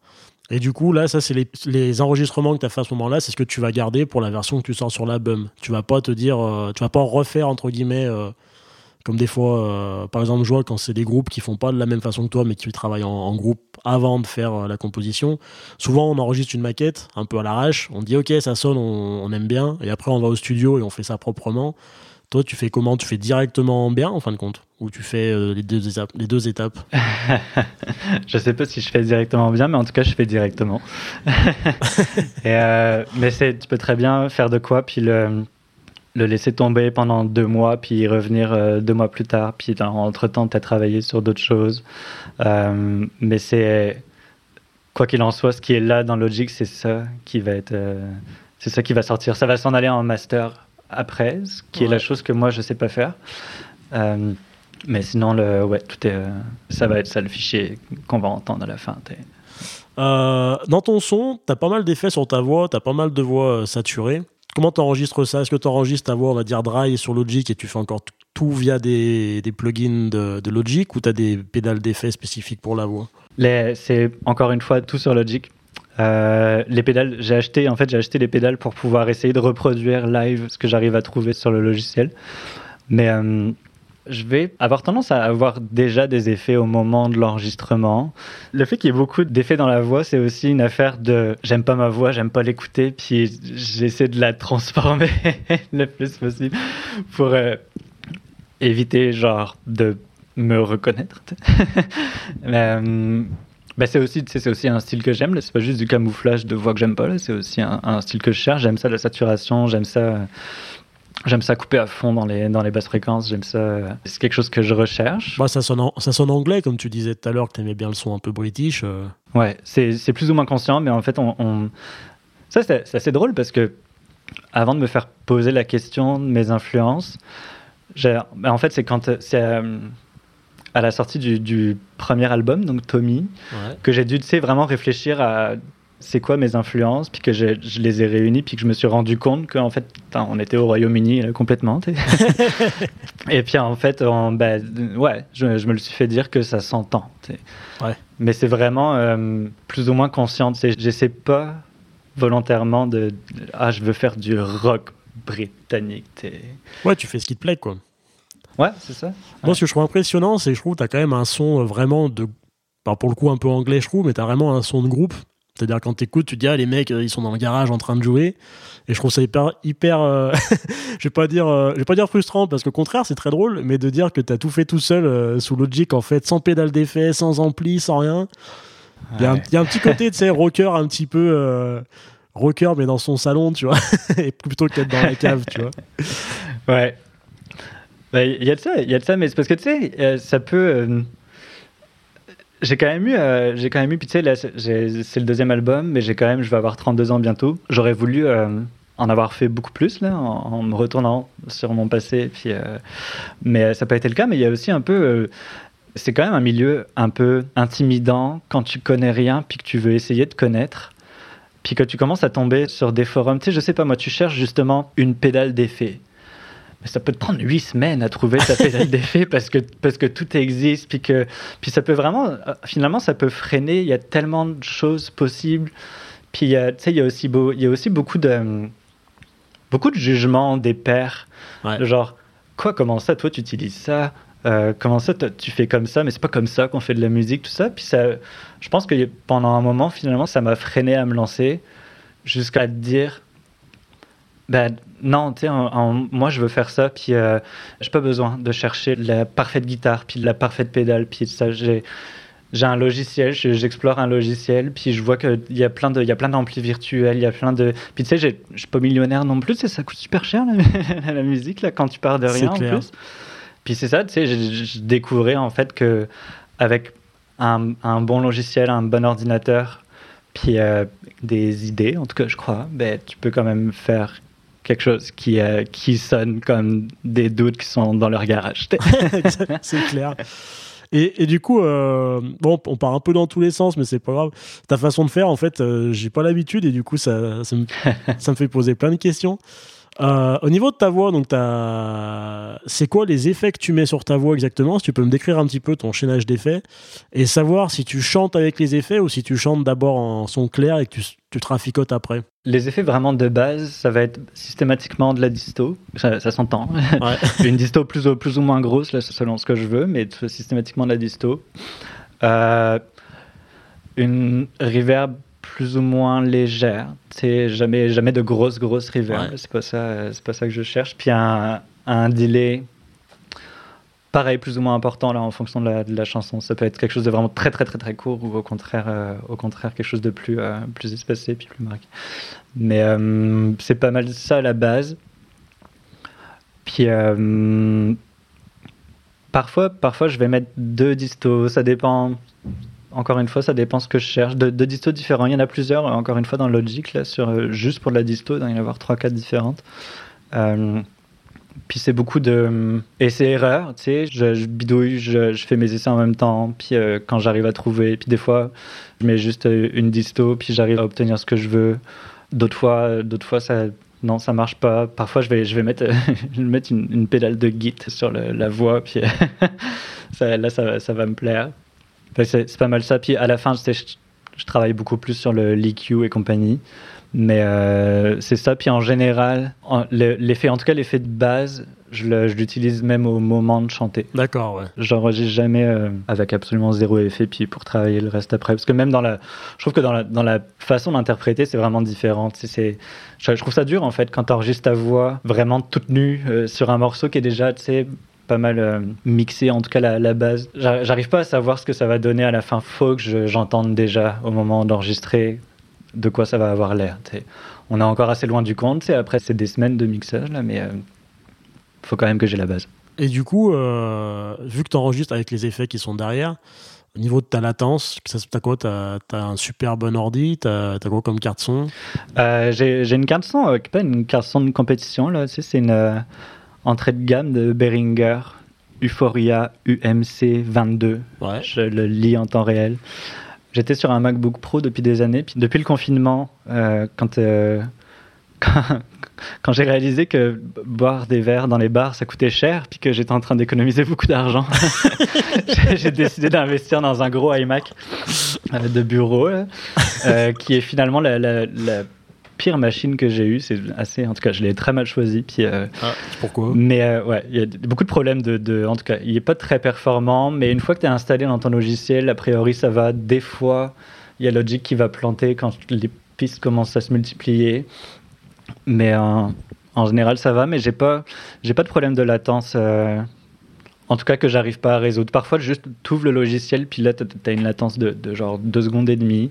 Et du coup, là, ça, c'est les, les enregistrements que tu as fait à ce moment-là, c'est ce que tu vas garder pour la version que tu sors sur l'album. Tu vas pas te dire, euh, tu vas pas refaire, entre guillemets, euh, comme des fois, euh, par exemple, je vois quand c'est des groupes qui font pas de la même façon que toi, mais qui travaillent en, groupe avant de faire euh, la composition. Souvent, on enregistre une maquette un peu à l'arrache, on dit, OK, ça sonne, on, aime bien, et après, on va au studio et on fait ça proprement. Toi, tu fais comment? Tu fais directement bien, en fin de compte? Ou tu fais euh, les, deux étapes, les deux étapes? Je sais pas si je fais directement bien, mais en tout cas, je fais directement. Mais tu peux très bien faire de quoi, puis le, le laisser tomber pendant deux mois, puis revenir euh, deux mois plus tard, puis dans- entre-temps, tu as travaillé sur d'autres choses. Euh, mais c'est, quoi qu'il en soit, ce qui est là dans Logic, c'est ça qui va être, euh, c'est ça qui va sortir. Ça va s'en aller en master après, ce qui est la chose que moi, je sais pas faire. Mais sinon, le, ouais, tout est, ça va être ça le fichier qu'on va entendre à la fin. dans ton son, tu as pas mal d'effets sur ta voix, tu as pas mal de voix saturées. Comment tu enregistres ça? Est-ce que tu enregistres ta voix, on va dire, dry sur Logic et tu fais encore tout via des, plugins de, Logic ou tu as des pédales d'effets spécifiques pour la voix? C'est encore une fois tout sur Logic. Euh, les pédales, j'ai acheté, en fait, j'ai acheté les pédales pour pouvoir essayer de reproduire live ce que j'arrive à trouver sur le logiciel. Mais euh, je vais avoir tendance à avoir déjà des effets au moment de l'enregistrement. Le fait qu'il y ait beaucoup d'effets dans la voix, c'est aussi une affaire de j'aime pas ma voix, j'aime pas l'écouter, puis j'essaie de la transformer le plus possible pour euh, éviter, genre, de me reconnaître. Euh, bah, c'est aussi, c'est aussi un style que j'aime. C'est pas juste du camouflage de voix que j'aime pas. C'est aussi un, un style que je cherche. J'aime ça la saturation. J'aime ça. J'aime ça couper à fond dans les, dans les basses fréquences. J'aime ça. C'est quelque chose que je recherche. Moi, ça, sonne en- ça sonne anglais, comme tu disais tout à l'heure, que tu aimais bien le son un peu british. euh. Ouais, c'est c'est plus ou moins conscient, mais en fait, on, on- ça c'est c'est assez drôle parce que avant de me faire poser la question de mes influences, ben, en fait, c'est quand c'est euh, à la sortie du, du premier album, donc Tommy, que j'ai dû tu sais, vraiment réfléchir à c'est quoi mes influences, puis que je, je les ai réunies, puis que je me suis rendu compte qu'en fait, on était au Royaume-Uni là, complètement. et puis en fait, on- bah, ouais, je, je me le suis fait dire que ça s'entend. Ouais. Mais c'est vraiment euh, plus ou moins conscient. tu sais. J'essaie pas volontairement de, ah, je veux faire du rock britannique. Ouais, tu fais ce qui te plaît, quoi. Ouais, c'est ça. Moi, ce que je trouve impressionnant, c'est que je trouve que tu as quand même un son euh, vraiment de. enfin, pour le coup, un peu anglais, je trouve, mais tu as vraiment un son de groupe. C'est-à-dire, quand tu écoutes, tu te dis, ah, les mecs, euh, ils sont dans le garage en train de jouer. Et je trouve ça hyper. hyper euh, je vais pas dire, euh, je vais pas dire frustrant, parce qu'au contraire, c'est très drôle, mais de dire que tu as tout fait tout seul euh, sous Logic, en fait, sans pédale d'effet, sans ampli, sans rien. Il y, a un- Ouais. il y a un petit côté, tu sais, rocker un petit peu. rocker, mais dans son salon, tu vois. et plutôt qu'être dans la cave, tu vois. Ouais. Bah, Il y a de ça, il y a de ça, mais c'est parce que tu sais, ça peut. J'ai quand même eu, euh, j'ai quand même eu, puis tu sais, c'est le deuxième album, mais j'ai quand même, je vais avoir 32 ans bientôt. J'aurais voulu euh, en avoir fait beaucoup plus là, en, me retournant sur mon passé, puis, euh, mais ça n'a pas été le cas. Mais il y a aussi un peu, c'est quand même un milieu un peu intimidant quand tu connais rien, puis que tu veux essayer de connaître. Puis que tu commences à tomber sur des forums, tu sais, je sais pas, moi, tu cherches justement une pédale d'effet. Mais ça peut te prendre huit semaines à trouver ta pédale d'effet parce que, parce que tout existe. Puis, que, puis ça peut vraiment, euh, finalement, ça peut freiner. Il y a tellement de choses possibles. Puis il y a, tu sais, il y a aussi, beau, il y a aussi beaucoup de, beaucoup de jugements des pairs. Ouais. Genre, quoi, comment ça, toi, tu utilises ça? Euh, Comment ça, tu fais comme ça? Mais c'est pas comme ça qu'on fait de la musique, tout ça. Puis ça, je pense que pendant un moment, finalement, ça m'a freiné à me lancer jusqu'à te dire ben non, tu sais, moi je veux faire ça, puis euh, j'ai pas besoin de chercher la parfaite guitare, puis la parfaite pédale, puis ça, j'ai j'ai un logiciel, je- j'explore un logiciel, puis je vois qu'il y a plein de, il y a plein d'amplis virtuels, il y a plein de, puis tu sais, je suis pas millionnaire non plus, ça coûte super cher la, la musique là quand tu pars de rien en plus. Puis c'est ça, tu sais, je, je découvrais en fait que avec un, un bon logiciel, un bon ordinateur, puis euh, des idées, en tout cas je crois, ben tu peux quand même faire quelque chose qui, euh, qui sonne comme des doutes qui sont dans leur garage. c'est clair. Et, et du coup, euh, bon, on part un peu dans tous les sens, mais c'est pas grave. Ta façon de faire, en fait, euh, j'ai pas l'habitude et du coup, ça, ça, me, ça me fait poser plein de questions. Euh, au niveau de ta voix, donc c'est quoi les effets que tu mets sur ta voix exactement? Si tu peux me décrire un petit peu ton chaînage d'effets et savoir si tu chantes avec les effets ou si tu chantes d'abord en son clair et que tu, tu traficotes après. Les effets vraiment de base, ça va être systématiquement de la disto, ça, ça s'entend. Ouais. Une disto plus ou, plus ou moins grosse, là, selon ce que je veux, mais systématiquement de la disto. Euh, une reverb plus ou moins légère, c'est jamais, jamais de grosse, grosse reverb, Ouais. c'est pas, ça, c'est pas ça que je cherche. Puis un, un delay, pareil, plus ou moins important là, en fonction de la, de la chanson. Ça peut être quelque chose de vraiment très, très, très, très court ou au contraire, euh, au contraire quelque chose de plus, euh, plus espacé puis plus marqué. Mais euh, c'est pas mal ça à la base. Puis parfois, parfois, je vais mettre deux distos. Ça dépend. Encore une fois, ça dépend ce que je cherche. De- Deux distos différents. Il y en a plusieurs. Encore une fois, dans Logic, là, euh, juste pour de la disto, il y en avoir trois, quatre différentes. Euh, puis c'est beaucoup de essais-erreurs, tu sais. Je, bidouille, je, fais mes essais en même temps. Puis euh, quand j'arrive à trouver, puis des fois, je mets juste euh, une disto, puis j'arrive à obtenir ce que je veux. D'autres fois, euh, fois, ça, non, ça marche pas. Parfois, je vais, je vais mettre, mettre une, pédale de git sur la voix, puis là, ça, ça va me plaire. C'est pas mal ça. Puis à la fin, je, sais, je, je travaille beaucoup plus sur le l'EQ et compagnie. Mais euh, c'est ça. Puis en général, en- le- l'effet, en tout cas l'effet de base, je l'utilise même au moment de chanter. D'accord, ouais. J'enregistre jamais euh, avec absolument zéro effet, puis pour travailler le reste après. Parce que même dans la. Je trouve que dans la, dans la façon d'interpréter, c'est vraiment différent. C'est- je, je trouve ça dur, en fait, quand tu enregistres ta voix vraiment toute nue euh, sur un morceau qui est déjà, tu sais, pas mal euh, mixé, en tout cas la, la base. J'ar- J'arrive pas à savoir ce que ça va donner à la fin. Faut que je- j'entende déjà au moment d'enregistrer de quoi ça va avoir l'air. On est encore assez loin du compte. Après, c'est des semaines de mixage, là, mais euh, faut quand même que j'ai la base. Et du coup, euh, vu que tu enregistres avec les effets qui sont derrière, au niveau de ta latence, ça- t'as quoi? T'as as un super bon ordi? T'as as quoi comme carte son? Euh, J'ai une carte son, euh, pas une carte son de compétition, là, c'est une entrée de gamme de Behringer Euphoria UMC 22. Ouais. Je le lis en temps réel. j'étais sur un MacBook Pro depuis des années. Puis depuis le confinement, euh, quand, euh, quand, quand j'ai réalisé que boire des verres dans les bars, ça coûtait cher, puis que j'étais en train d'économiser beaucoup d'argent, j'ai décidé d'investir dans un gros iMac euh, de bureau, qui est finalement la, la- la pire machine que j'ai eue. C'est assez, en tout cas, je l'ai très mal choisi. Puis, euh, Ah, pourquoi mais euh, ouais, il y a beaucoup de problèmes de, de- en tout cas, il n'est pas très performant, mais une fois que tu es installé dans ton logiciel, a priori ça va. Des fois, il y a Logic qui va planter quand les pistes commencent à se multiplier, mais euh, en général ça va. Mais j'ai pas, j'ai pas de problème de latence. euh, en tout cas, que j'arrive pas à résoudre. Parfois, juste tu ouvres le logiciel, puis là, tu as une latence de, de genre 2 secondes et demie.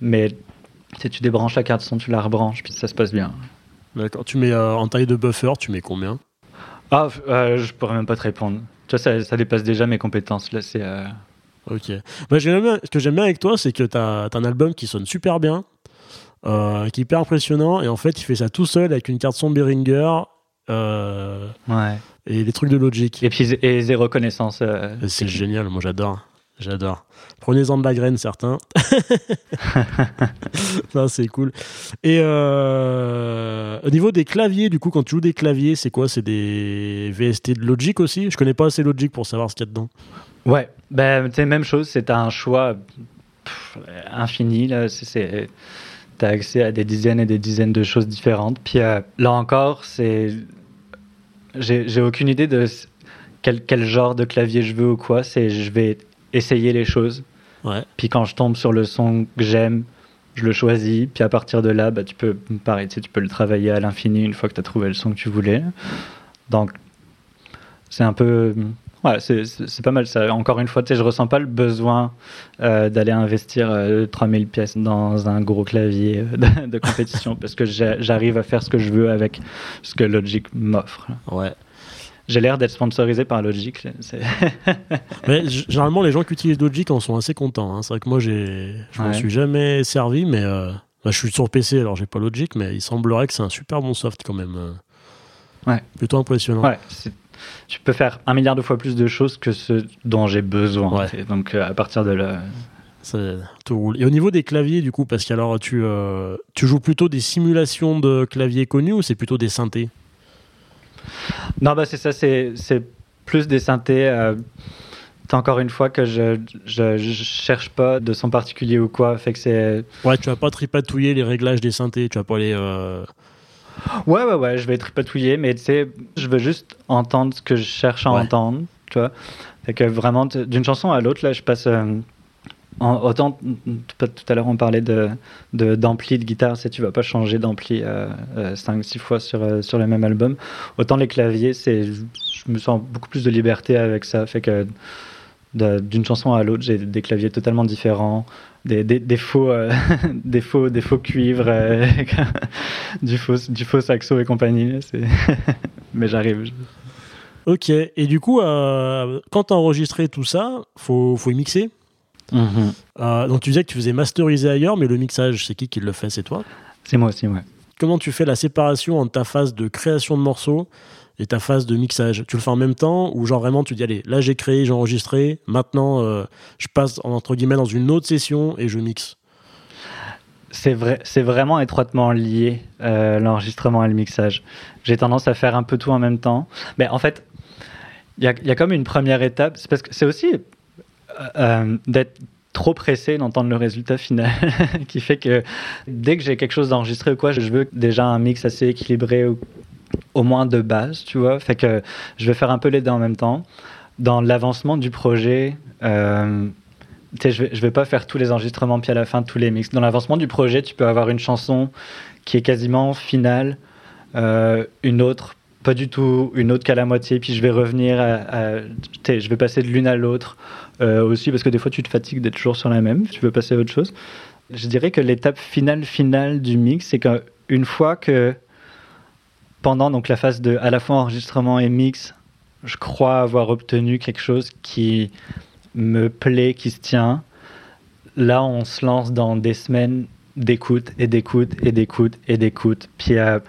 Mais si tu débranches la carte son, tu la rebranches, puis ça se passe bien. D'accord. Tu mets euh, en taille de buffer, tu mets combien? Ah, euh, je pourrais même pas te répondre. Tu vois, ça, ça dépasse déjà mes compétences. Là, c'est. euh, Ok. Bah, bien- ce que j'aime bien avec toi, c'est que tu as, un album qui sonne super bien, euh, qui est hyper impressionnant, et en fait, il fait ça tout seul avec une carte son Behringer euh, Ouais. et des trucs de Logic. Et puis, et zéro connaissance. C'est génial, moi j'adore. J'adore. Prenez-en de la graine, certains. C'est cool. Et euh, au niveau des claviers, du coup, quand tu joues des claviers, c'est quoi? C'est des VST de Logic aussi? Je connais pas assez Logic pour savoir ce qu'il y a dedans. Ouais, ben, sais, même chose, c'est un choix pff, infini. Là, c'est, t'as accès à des dizaines et des dizaines de choses différentes. Puis euh, là encore, c'est, j'ai, aucune idée de quel, quel genre de clavier je veux ou quoi. C'est, je vais essayer les choses. Ouais. Puis quand je tombe sur le son que j'aime, je le choisis. Puis à partir de là, bah, tu peux, pareil, tu sais, tu peux le travailler à l'infini une fois que tu as trouvé le son que tu voulais. Donc, c'est un peu. Ouais, c'est- pas mal ça. Encore une fois, tu sais, je ressens pas le besoin euh, d'aller investir euh, 3000 pièces dans un gros clavier euh, de, de compétition parce que j'arrive à faire ce que je veux avec ce que Logic m'offre. Ouais. J'ai l'air d'être sponsorisé par Logic. Mais généralement, les gens qui utilisent Logic en sont assez contents. hein. C'est vrai que moi, je m'en Ouais. suis jamais servi, mais euh, bah, je suis sur PC, alors j'ai pas Logic, mais il semblerait que c'est un super bon soft quand même. euh. Ouais. Plutôt impressionnant. Ouais, tu peux faire un milliard de fois plus de choses que ce dont j'ai besoin. Ouais. tu. Donc euh, à partir de là, Ça, tout roule. Et au niveau des claviers, du coup, parce qu'alors tu, euh, tu joues plutôt des simulations de claviers connus ou c'est plutôt des synthés? Non bah c'est ça, c'est plus des synthés. euh, encore une fois que je, je, je cherche pas de son particulier ou quoi, fait que c'est Ouais, tu vas pas tripatouiller les réglages des synthés, tu vas pas les. euh, ouais ouais ouais, je vais tripatouiller, mais tu sais, je veux juste entendre ce que je cherche à Ouais. entendre, tu vois. Fait que vraiment d'une chanson à l'autre là, je passe. euh, autant tout à l'heure on parlait de d'ampli de, guitare, c'est tu vas pas changer d'ampli 5-6 fois sur, euh, sur le même album. Autant les claviers, c'est je me sens beaucoup plus de liberté avec ça. Fait que d'une chanson à l'autre, j'ai des claviers totalement différents, des, faux, euh, des faux, des faux cuivres, euh, du faux, du faux saxo et compagnie. Mais j'arrive. Ok, et du coup, euh, quand tu as enregistré tout ça, faut, faut y mixer? Euh, donc tu disais que tu faisais masteriser ailleurs, mais le mixage, c'est qui qui le fait? C'est toi? C'est moi aussi, ouais. Comment tu fais la séparation entre ta phase de création de morceaux et ta phase de mixage? Tu le fais en même temps ou genre vraiment tu dis allez, là j'ai créé, j'ai enregistré, maintenant euh, je passe entre guillemets dans une autre session et je mixe? C'est vrai, c'est vraiment étroitement lié euh, l'enregistrement et le mixage. J'ai tendance à faire un peu tout en même temps. Mais en fait, il y y a comme une première étape. C'est parce que c'est aussi euh, d'être trop pressé d'entendre le résultat final qui fait que dès que j'ai quelque chose d'enregistré ou quoi, je veux déjà un mix assez équilibré au moins de base, tu vois. Fait que je vais faire un peu les deux en même temps. Dans l'avancement du projet, euh, je je vais pas faire tous les enregistrements puis à la fin tous les mix. Dans l'avancement du projet, tu peux avoir une chanson qui est quasiment finale, euh, une autre pas du tout, une autre qu'à la moitié, puis je vais revenir, à, je vais passer de l'une à l'autre euh, aussi parce que des fois tu te fatigues d'être toujours sur la même, tu veux passer à autre chose. Je dirais que l'étape finale finale du mix, c'est qu'une fois que pendant donc la phase de à la fois enregistrement et mix, je crois avoir obtenu quelque chose qui me plaît, qui se tient. Là, on se lance dans des semaines d'écoute et d'écoute et d'écoute et d'écoute, puis euh,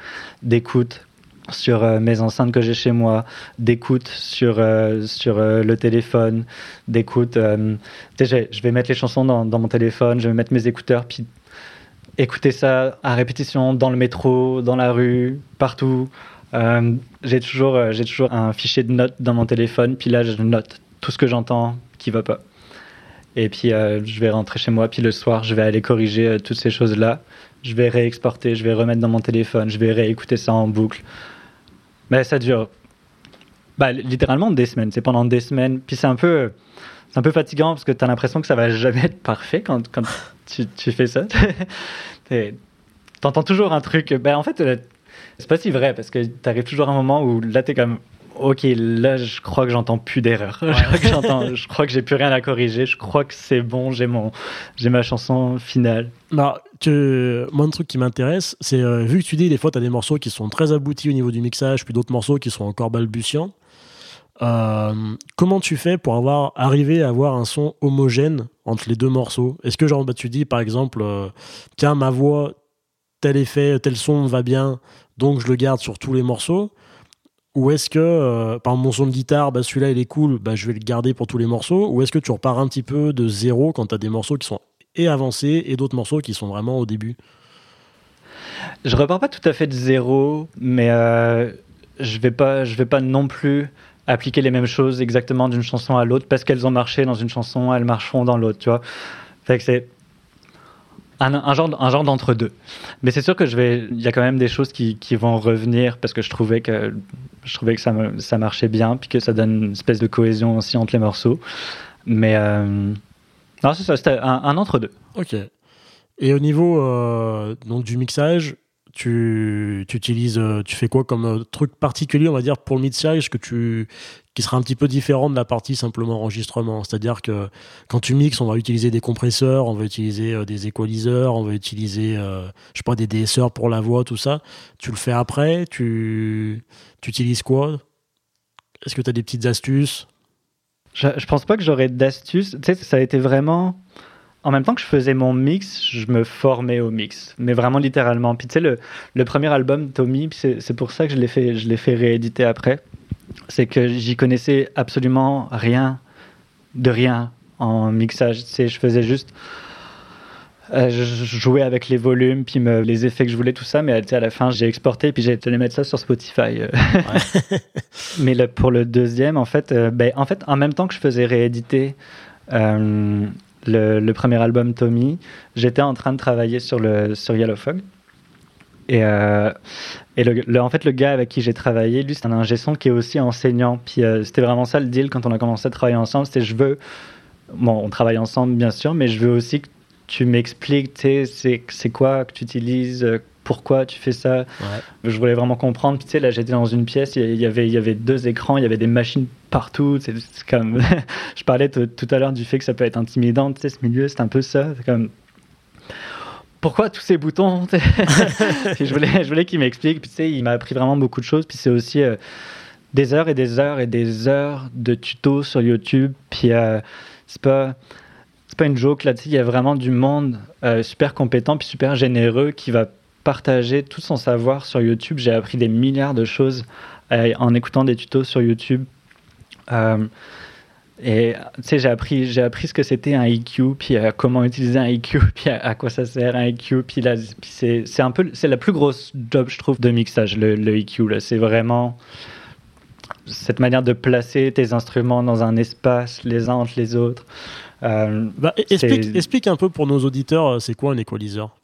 d'écoute sur euh, mes enceintes que j'ai chez moi, d'écoute sur, euh, sur euh, le téléphone, d'écoute. je vais mettre les chansons dans, dans, mon téléphone, je vais mettre mes écouteurs, puis écouter ça à répétition dans le métro, dans la rue, partout. j'ai toujours, j'ai toujours un fichier de notes dans mon téléphone, puis là, je note tout ce que j'entends qui va pas. Et puis, je vais rentrer chez moi, puis le soir, je vais aller corriger toutes ces choses-là. Je vais réexporter, je vais remettre dans mon téléphone, je vais réécouter ça en boucle. Mais ça dure bah, littéralement des semaines. C'est pendant des semaines. Puis c'est un peu, c'est un peu fatigant parce que tu as l'impression que ça va jamais être parfait quand, quand tu, tu, fais ça. T'entends toujours un truc. Ben, en fait, euh, c'est pas si vrai parce que tu arrives toujours à un moment où là, tu es comme. Ok, là, je crois que j'entends plus d'erreur. je crois que j'ai plus rien à corriger. Je crois que c'est bon. J'ai mon, j'ai ma chanson finale. Bah, que, moi, un truc qui m'intéresse, c'est euh, vu que tu dis des fois, tu as des morceaux qui sont très aboutis au niveau du mixage, puis d'autres morceaux qui sont encore balbutiants. Euh, comment tu fais pour avoir arrivé à avoir un son homogène entre les deux morceaux? Est-ce que genre bah, tu dis par exemple euh, tiens ma voix tel effet tel son va bien donc je le garde sur tous les morceaux ou est-ce que par mon son de guitare bah, celui-là il est cool bah, je vais le garder pour tous les morceaux? Ou est-ce que tu repars un petit peu de zéro quand tu as des morceaux qui sont et et d'autres morceaux qui sont vraiment au début Je repars pas tout à fait de zéro, mais euh, je vais pas, je vais pas non plus appliquer les mêmes choses exactement d'une chanson à l'autre parce qu'elles ont marché dans une chanson, elles marcheront dans l'autre, tu vois. C'est un, genre, un genre d'entre-deux. Mais c'est sûr que je vais, il y a quand même des choses qui, qui, vont revenir parce que je trouvais que, je trouvais que ça, ça marchait bien, puis que ça donne une espèce de cohésion aussi entre les morceaux. Mais, euh, non, c'est ça, c'était un, entre-deux. Ok. Et au niveau euh, donc du mixage, tu, tu, utilises, euh, tu fais quoi comme euh, truc particulier, on va dire, pour le mixage que tu, qui sera un petit peu différent de la partie simplement enregistrement? C'est-à-dire que quand tu mixes, on va utiliser des compresseurs, on va utiliser des équaliseurs, on va utiliser, je sais pas, des DSR pour la voix, tout ça. Tu le fais après, tu, tu utilises quoi? Est-ce que tu as des petites astuces? Je, je pense pas que j'aurais d'astuces. Tu sais, ça a été vraiment. En même temps que je faisais mon mix, je me formais au mix, mais vraiment littéralement. Puis tu sais, le, premier album, Tommy, c'est pour ça que je l'ai fait, je fait rééditer après. C'est que j'y connaissais absolument rien de rien en mixage. Tu sais, je faisais juste euh, je jouais avec les volumes, puis les effets que je voulais, tout ça, mais à la fin, j'ai exporté, puis j'ai été mettre ça sur Spotify. Euh. mais pour le deuxième, en fait, euh, ben, en fait, en même temps que je faisais rééditer le, premier album Tommy, j'étais en train de travailler sur, le, sur Yellow Fog. Et, et le, en fait, le gars avec qui j'ai travaillé, lui, c'est un ingé son qui est aussi enseignant. Puis c'était vraiment ça le deal quand on a commencé à travailler ensemble. C'était je veux. Bon, on travaille ensemble, bien sûr, mais je veux aussi que tu m'expliques, c'est quoi que tu utilises, euh, pourquoi tu fais ça. Je voulais vraiment comprendre. tu sais, là, j'étais dans une pièce, il y, avait, il y avait deux écrans, il y avait des machines partout. C'est comme, je parlais tout à l'heure du fait que ça peut être intimidant. Tu sais, ce milieu, c'est un peu ça. C'est comme, pourquoi tous ces boutons Je voulais, je voulais qu'il m'explique. Puis tu sais, il m'a appris vraiment beaucoup de choses. Puis c'est aussi euh, des heures et des heures et des heures de tutos sur YouTube. Puis euh, c'est pas pas une joke là-dessus. Il y a vraiment du monde euh, super compétent puis super généreux qui va partager tout son savoir sur YouTube. J'ai appris des milliards de choses euh, en écoutant des tutos sur YouTube. Euh, et tu sais, j'ai appris, j'ai appris ce que c'était un EQ, puis comment utiliser un EQ, puis à, quoi ça sert un EQ. Puis là, c'est, c'est un peu, c'est la plus grosse job, je trouve, de mixage, le, le EQ. Là, c'est vraiment cette manière de placer tes instruments dans un espace, les uns entre les autres. Euh, bah, explique, un peu pour nos auditeurs, euh, c'est quoi un équaliseur?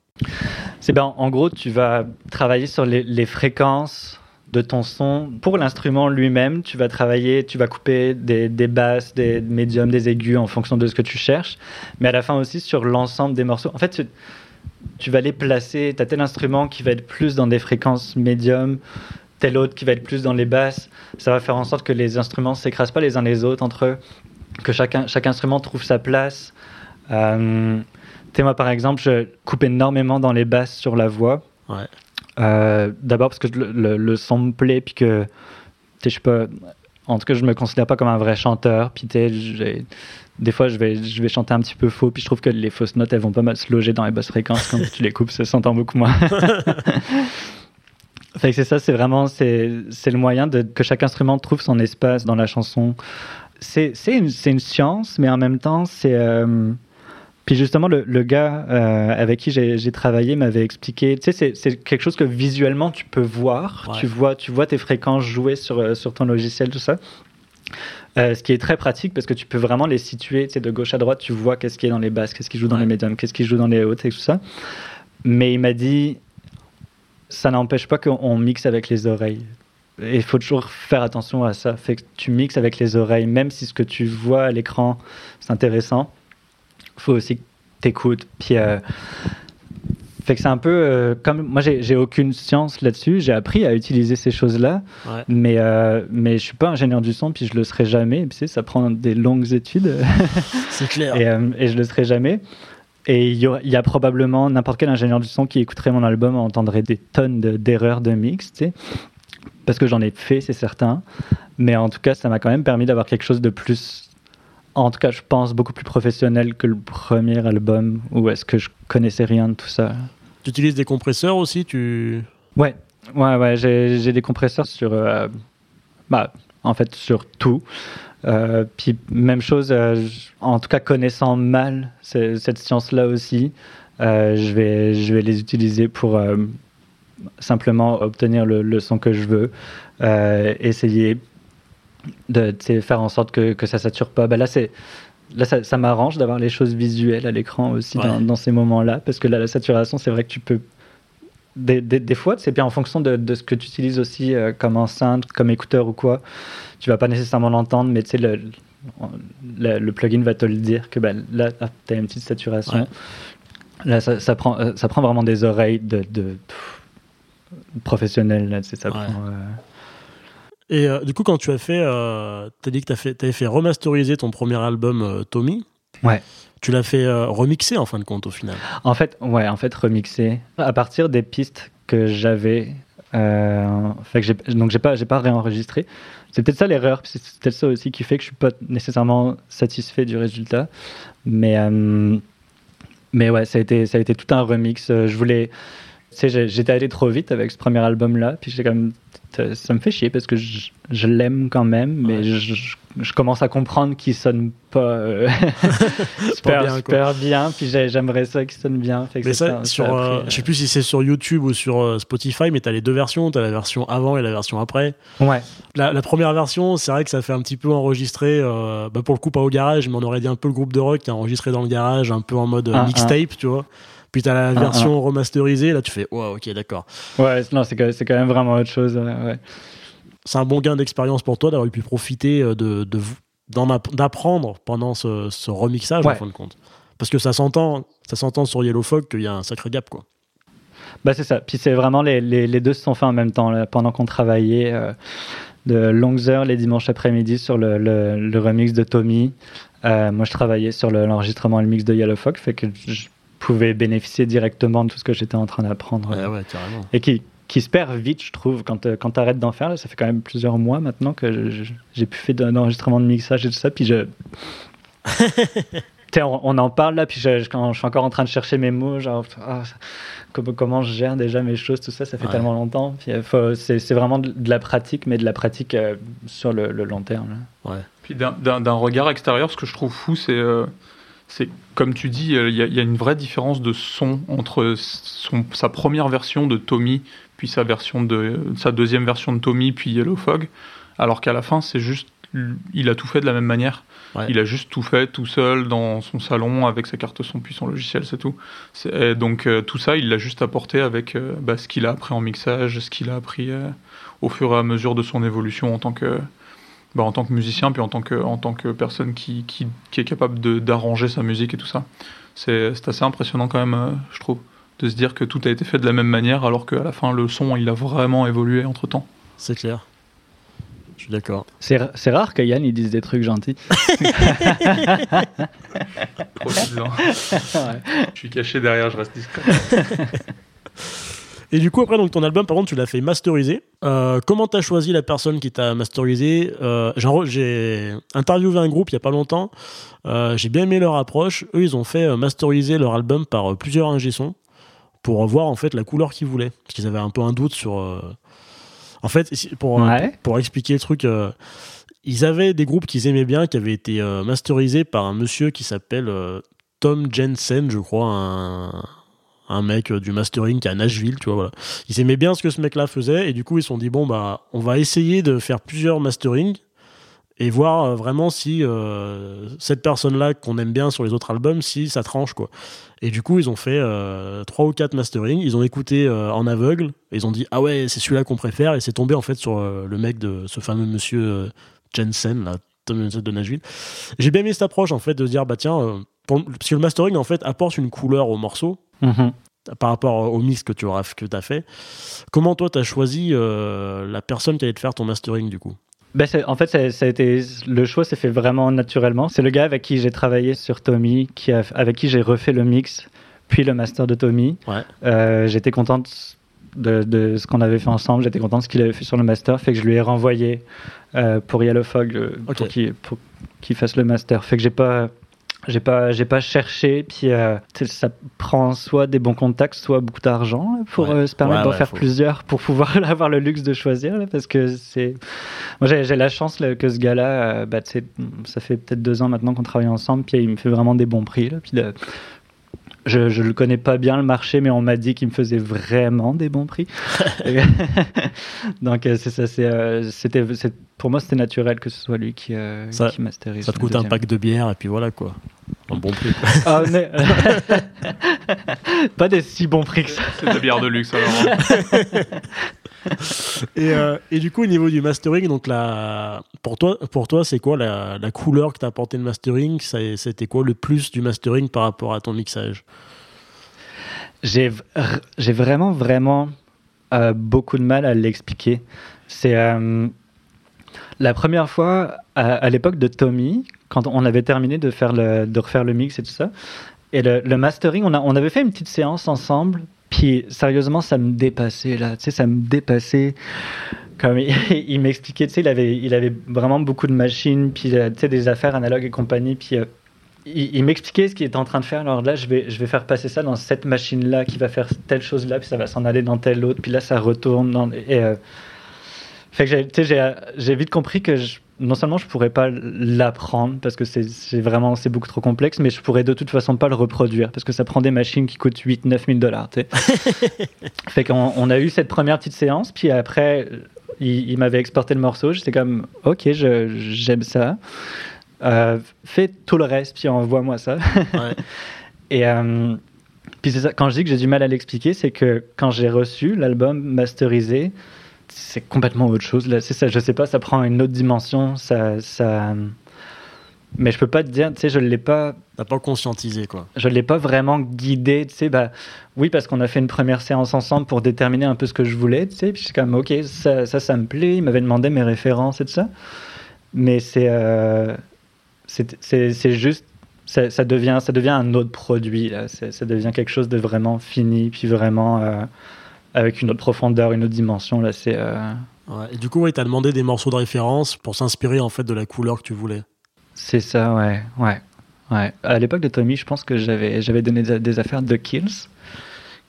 C'est ben, en gros, tu vas travailler sur les, fréquences de ton son. Pour l'instrument lui-même, tu vas travailler, tu vas couper des, basses, des médiums, des aigus en fonction de ce que tu cherches, mais à la fin aussi sur l'ensemble des morceaux. En fait, tu, tu vas les placer, tu as tel instrument qui va être plus dans des fréquences médiums, tel autre qui va être plus dans les basses. Ça va faire en sorte que les instruments ne s'écrasent pas les uns les autres entre eux que chacun, chaque instrument trouve sa place. Euh, moi, par exemple, je coupe énormément dans les basses sur la voix. Euh, d'abord parce que le, le, son me plaît, puis que je peux. En tout cas, je me considère pas comme un vrai chanteur. Puis des fois, je vais, je vais chanter un petit peu faux, puis je trouve que les fausses notes, elles vont pas mal se loger dans les basses fréquences quand tu les coupes, ça s'entend beaucoup moins. Fait que c'est ça, c'est vraiment c'est c'est le moyen de que chaque instrument trouve son espace dans la chanson. C'est une, science, mais en même temps c'est euh, puis justement, le, le gars euh, avec qui j'ai travaillé m'avait expliqué, tu sais, c'est- quelque chose que visuellement tu peux voir, Ouais. tu vois, tu vois tes fréquences jouer sur, euh, sur ton logiciel, tout ça. Euh, ce qui est très pratique parce que tu peux vraiment les situer, tu sais, de gauche à droite, tu vois qu'est-ce qui est dans les basses, qu'est-ce qui joue dans Ouais. les médiums, qu'est-ce qui joue dans les hautes et tout ça. Mais il m'a dit, ça n'empêche pas qu'on mixe avec les oreilles. Et il faut toujours faire attention à ça. Fait que tu mixes avec les oreilles, même si ce que tu vois à l'écran, c'est intéressant. faut aussi que tu écoutes. Puis, euh, fait que c'est un peu euh, comme moi, j'ai j'ai aucune science là-dessus. J'ai appris à utiliser ces choses-là, Ouais. mais, euh, mais je suis pas ingénieur du son, puis je le serai jamais. Puis, tu sais, ça prend des longues études C'est clair. et, euh, et je le serai jamais. Et il y, il a probablement n'importe quel ingénieur du son qui écouterait mon album entendrait des tonnes de- d'erreurs de, mix, tu sais. Parce que j'en ai fait, c'est certain. Mais en tout cas, ça m'a quand même permis d'avoir quelque chose de plus, en tout cas, je pense, beaucoup plus professionnel que le premier album où est-ce que je connaissais rien de tout ça. Tu utilises des compresseurs aussi tu... Ouais, ouais, ouais. J'ai des compresseurs sur, euh, bah, en fait, sur tout. Euh, puis même chose, euh, en tout cas connaissant mal ce- cette science-là aussi, je vais, je vais les utiliser pour simplement obtenir le, le son que je veux, euh, essayer de faire en sorte que, que ça sature pas. Bah là, c'est là, ça, ça m'arrange d'avoir les choses visuelles à l'écran aussi Ouais. dans, dans ces moments-là, parce que là, la saturation, c'est vrai que tu peux des, des, des fois, c'est bien en fonction de, de ce que tu utilises aussi euh, comme enceinte, comme écouteur ou quoi. Tu vas pas nécessairement l'entendre, mais tu sais, le, le, le plugin va te le dire que ben, là, tu as une petite saturation. Ouais. Là, ça, ça prend, euh, ça prend vraiment des oreilles de, de pff, Là, tu sais, ça Ouais. prend, euh, Et euh, du coup, quand tu as fait, euh, t'as dit que tu fait, avais fait remasteriser ton premier album euh, Tommy. Ouais. Tu l'as fait euh, remixer en fin de compte au final. En fait, ouais, en fait, remixé à partir des pistes que j'avais. Euh, fait que j'ai, donc j'ai pas, j'ai pas réenregistré. C'est peut-être ça l'erreur, puis c'est peut-être ça aussi qui fait que je suis pas nécessairement satisfait du résultat. Mais, euh, mais ouais, ça a été, ça a été tout un remix. Je voulais, j'étais allé trop vite avec ce premier album-là, puis j'ai quand même, ça me fait chier parce que je, je l'aime quand même, mais Ouais. je, commence à comprendre qu'il sonne pas euh, super, bien, super bien, puis j'ai- j'aimerais ça qu'il sonne bien. Fait que Mais ça, ça, sur, euh, pris, je sais plus si c'est sur YouTube ou sur euh, Spotify, mais tu as les deux versions. Tu as la version avant et la version après. euh, Ouais, La, la première version, c'est vrai que ça fait un petit peu enregistré, euh, bah pour le coup pas au garage, mais on aurait dit un peu le groupe de rock qui a enregistré dans le garage, un peu en mode euh, Un, mixtape, tu vois. Puis t'as la Un, version remasterisée, là tu fais, wow, ok, d'accord. ouais, non, c'est quand, même vraiment autre chose. ouais. C'est un bon gain d'expérience pour toi d'avoir pu profiter euh, de, d'apprendre pendant ce, ce remixage en fin de compte. Parce que ça s'entend, ça s'entend sur Yellow Fog qu'il y a un sacré gap, quoi. Bah c'est ça. Puis c'est vraiment les, les, les deux se sont faits en même temps là, pendant qu'on travaillait euh, de longues heures les dimanches après-midi sur le, le, le remix de Tommy. Euh, moi je travaillais sur le- l'enregistrement et le mix de Yellow Fog, fait que je pouvais bénéficier directement de tout ce que j'étais en train d'apprendre. Ouais, ouais, carrément. Et qui, qui se perd vite, je trouve, quand, euh, quand tu arrêtes d'en faire. Là, ça fait quand même plusieurs mois maintenant que j'ai pu faire d'un enregistrement de mixage et tout ça. Puis je. Tu sais, on, on en parle là, puis je, je- quand je suis encore en train de chercher mes mots, genre, ah, ça- comment, comment je gère déjà mes choses, tout ça, ça fait Ouais. tellement longtemps. Euh, c'est c'est vraiment de, de la pratique, mais de la pratique euh, sur le, le long terme. là. Puis d'un- regard extérieur, ce que je trouve fou, c'est, euh, c'est comme tu dis, euh, il y, a- il y a une vraie différence de son entre son, sa première version de Tommy, puis sa, version de, sa deuxième version de Tommy, puis Yellow Fog, alors qu'à la fin, c'est juste, il a tout fait de la même manière. Ouais. Il a juste tout fait tout seul dans son salon avec sa carte son puis son logiciel, c'est tout. Et donc euh, tout ça, il l'a juste apporté avec euh, bah, ce qu'il a appris en mixage, ce qu'il a appris euh, au fur et à mesure de son évolution en tant que, bah, en tant que musicien, puis en tant que, en tant que personne qui, qui, qui est capable de- d'arranger sa musique et tout ça. C'est c'est assez impressionnant quand même, euh, je trouve, de se dire que tout a été fait de la même manière, alors qu'à la fin, le son, il a vraiment évolué entre temps. C'est clair. Je suis d'accord. C'est ra- c'est rare que Yann il dise des trucs gentils. Je suis caché derrière, je reste discret. Et du coup, après, donc, ton album, par contre, tu l'as fait masteriser. Euh, comment t'as choisi la personne qui t'a masterisé euh, j'ai interviewé un groupe il y a pas longtemps. Euh, j'ai bien aimé leur approche. Eux, ils ont fait euh, masteriser leur album par plusieurs ingé sons pour voir en fait la couleur qu'ils voulaient. Parce qu'ils avaient un peu un doute sur. En fait, pour, Ouais. pour expliquer le truc, ils avaient des groupes qu'ils aimaient bien qui avaient été masterisés par un monsieur qui s'appelle Tom Jensen, je crois, un, un mec euh, du mastering qui est à Nashville, tu vois. Voilà. Ils aimaient bien ce que ce mec-là faisait et du coup ils se sont dit bon bah on va essayer de faire plusieurs masterings et voir euh, vraiment si euh, cette personne-là qu'on aime bien sur les autres albums, si ça tranche quoi. Et du coup, ils ont fait euh, trois ou quatre masterings. Ils ont écouté en aveugle. Et ils ont dit ah ouais, c'est celui-là qu'on préfère. Et c'est tombé en fait sur le mec de ce fameux monsieur Jensen là, de Nashville. J'ai bien aimé cette approche en fait de se dire bah tiens, parce que le mastering en fait apporte une couleur au morceau Mhm. Par rapport au mix que tu auras que as fait. Comment toi tu as choisi euh, la personne qui allait te faire ton mastering du coup? Ben, en fait, ça, ça a été, le choix s'est fait vraiment naturellement. C'est le gars avec qui j'ai travaillé sur Tommy, qui a- avec qui j'ai refait le mix, puis le master de Tommy. Ouais. Euh, J'étais contente de, de ce qu'on avait fait ensemble, j'étais content de ce qu'il avait fait sur le master, fait que je lui ai renvoyé euh, pour Yellow Fog Ok. pour qu'il pour qu'il fasse le master. Fait que j'ai pas. J'ai pas, j'ai pas cherché, puis euh, ça prend soit des bons contacts, soit beaucoup d'argent pour Ouais. euh, se permettre Ouais, d'en ouais, faire faut- plusieurs pour pouvoir avoir le luxe de choisir, là, parce que c'est, moi, j'ai j'ai la chance là, que ce gars-là, euh, bah, ça fait peut-être deux ans maintenant qu'on travaille ensemble, puis il me fait vraiment des bons prix. Là, puis je, je le connais pas bien le marché, mais on m'a dit qu'il me faisait vraiment des bons prix. Donc euh, c'est ça, c'est, euh, c'était, c'est- pour moi c'était naturel que ce soit lui qui, euh, Ça- qui masterise. Ça te coûte un pack de bière et puis voilà quoi. Un bon prix. quoi. Ah, mais- pas des si bons prix que ça. C'est de la bière de luxe alors. Et, euh, et du coup, au niveau du mastering, donc la, pour toi, pour toi c'est quoi la, couleur que t'as apporté le mastering? C'était quoi le plus du mastering par rapport à ton mixage? J'ai vraiment, vraiment euh, beaucoup de mal à l'expliquer. C'est euh, la première fois à, l'époque de Tommy, quand on avait terminé de, faire de refaire le mix et tout ça. Et le, le mastering, on, a, on avait fait une petite séance ensemble. Puis sérieusement, ça me dépassait là. Tu sais, ça me dépassait. Comme il, m'expliquait, tu sais, il avait, il avait vraiment beaucoup de machines, puis euh, tu sais, des affaires analogues et compagnie. Puis euh, il, m'expliquait ce qu'il était en train de faire. Alors là, je vais, je vais faire passer ça dans cette machine-là qui va faire telle chose-là, puis ça va s'en aller dans telle autre, puis là, ça retourne. Dans, et, euh, fait que j'ai vite compris que je- non seulement je pourrais pas l'apprendre parce que c'est, vraiment c'est beaucoup trop complexe, mais je pourrais de toute façon pas le reproduire parce que ça prend des machines qui coûtent 8-9 000 dollars. fait qu'on on a eu cette première petite séance, puis après, il, il m'avait exporté le morceau. J'étais comme, ok, j'aime ça. Euh, fais tout le reste, puis envoie-moi ça. Ouais. Et euh, puis c'est ça, quand je dis que j'ai du mal à l'expliquer, c'est que quand j'ai reçu l'album masterisé, c'est complètement autre chose. Là, c'est ça, je sais pas, ça prend une autre dimension. Ça, ça... Mais je peux pas te dire, tu sais, je l'ai pas, T'as pas conscientisé quoi. je l'ai pas vraiment guidé, tu sais, bah oui, parce qu'on a fait une première séance ensemble pour déterminer un peu ce que je voulais, tu sais, puis suis comme, ok, ça, ça, ça me plaît, il m'avait demandé mes références et tout ça, mais c'est, euh, c'est, c'est, c'est juste, ça, ça devient, ça devient un autre produit, là. C'est- ça devient quelque chose de vraiment fini, puis vraiment euh, avec une autre profondeur, une autre dimension, là, c'est... euh, Ouais. Et du coup, ouais, t'as demandé des morceaux de référence pour s'inspirer en fait de la couleur que tu voulais. C'est ça, ouais, ouais, ouais. À l'époque de Tommy, je pense que j'avais j'avais donné des, des affaires de Kills,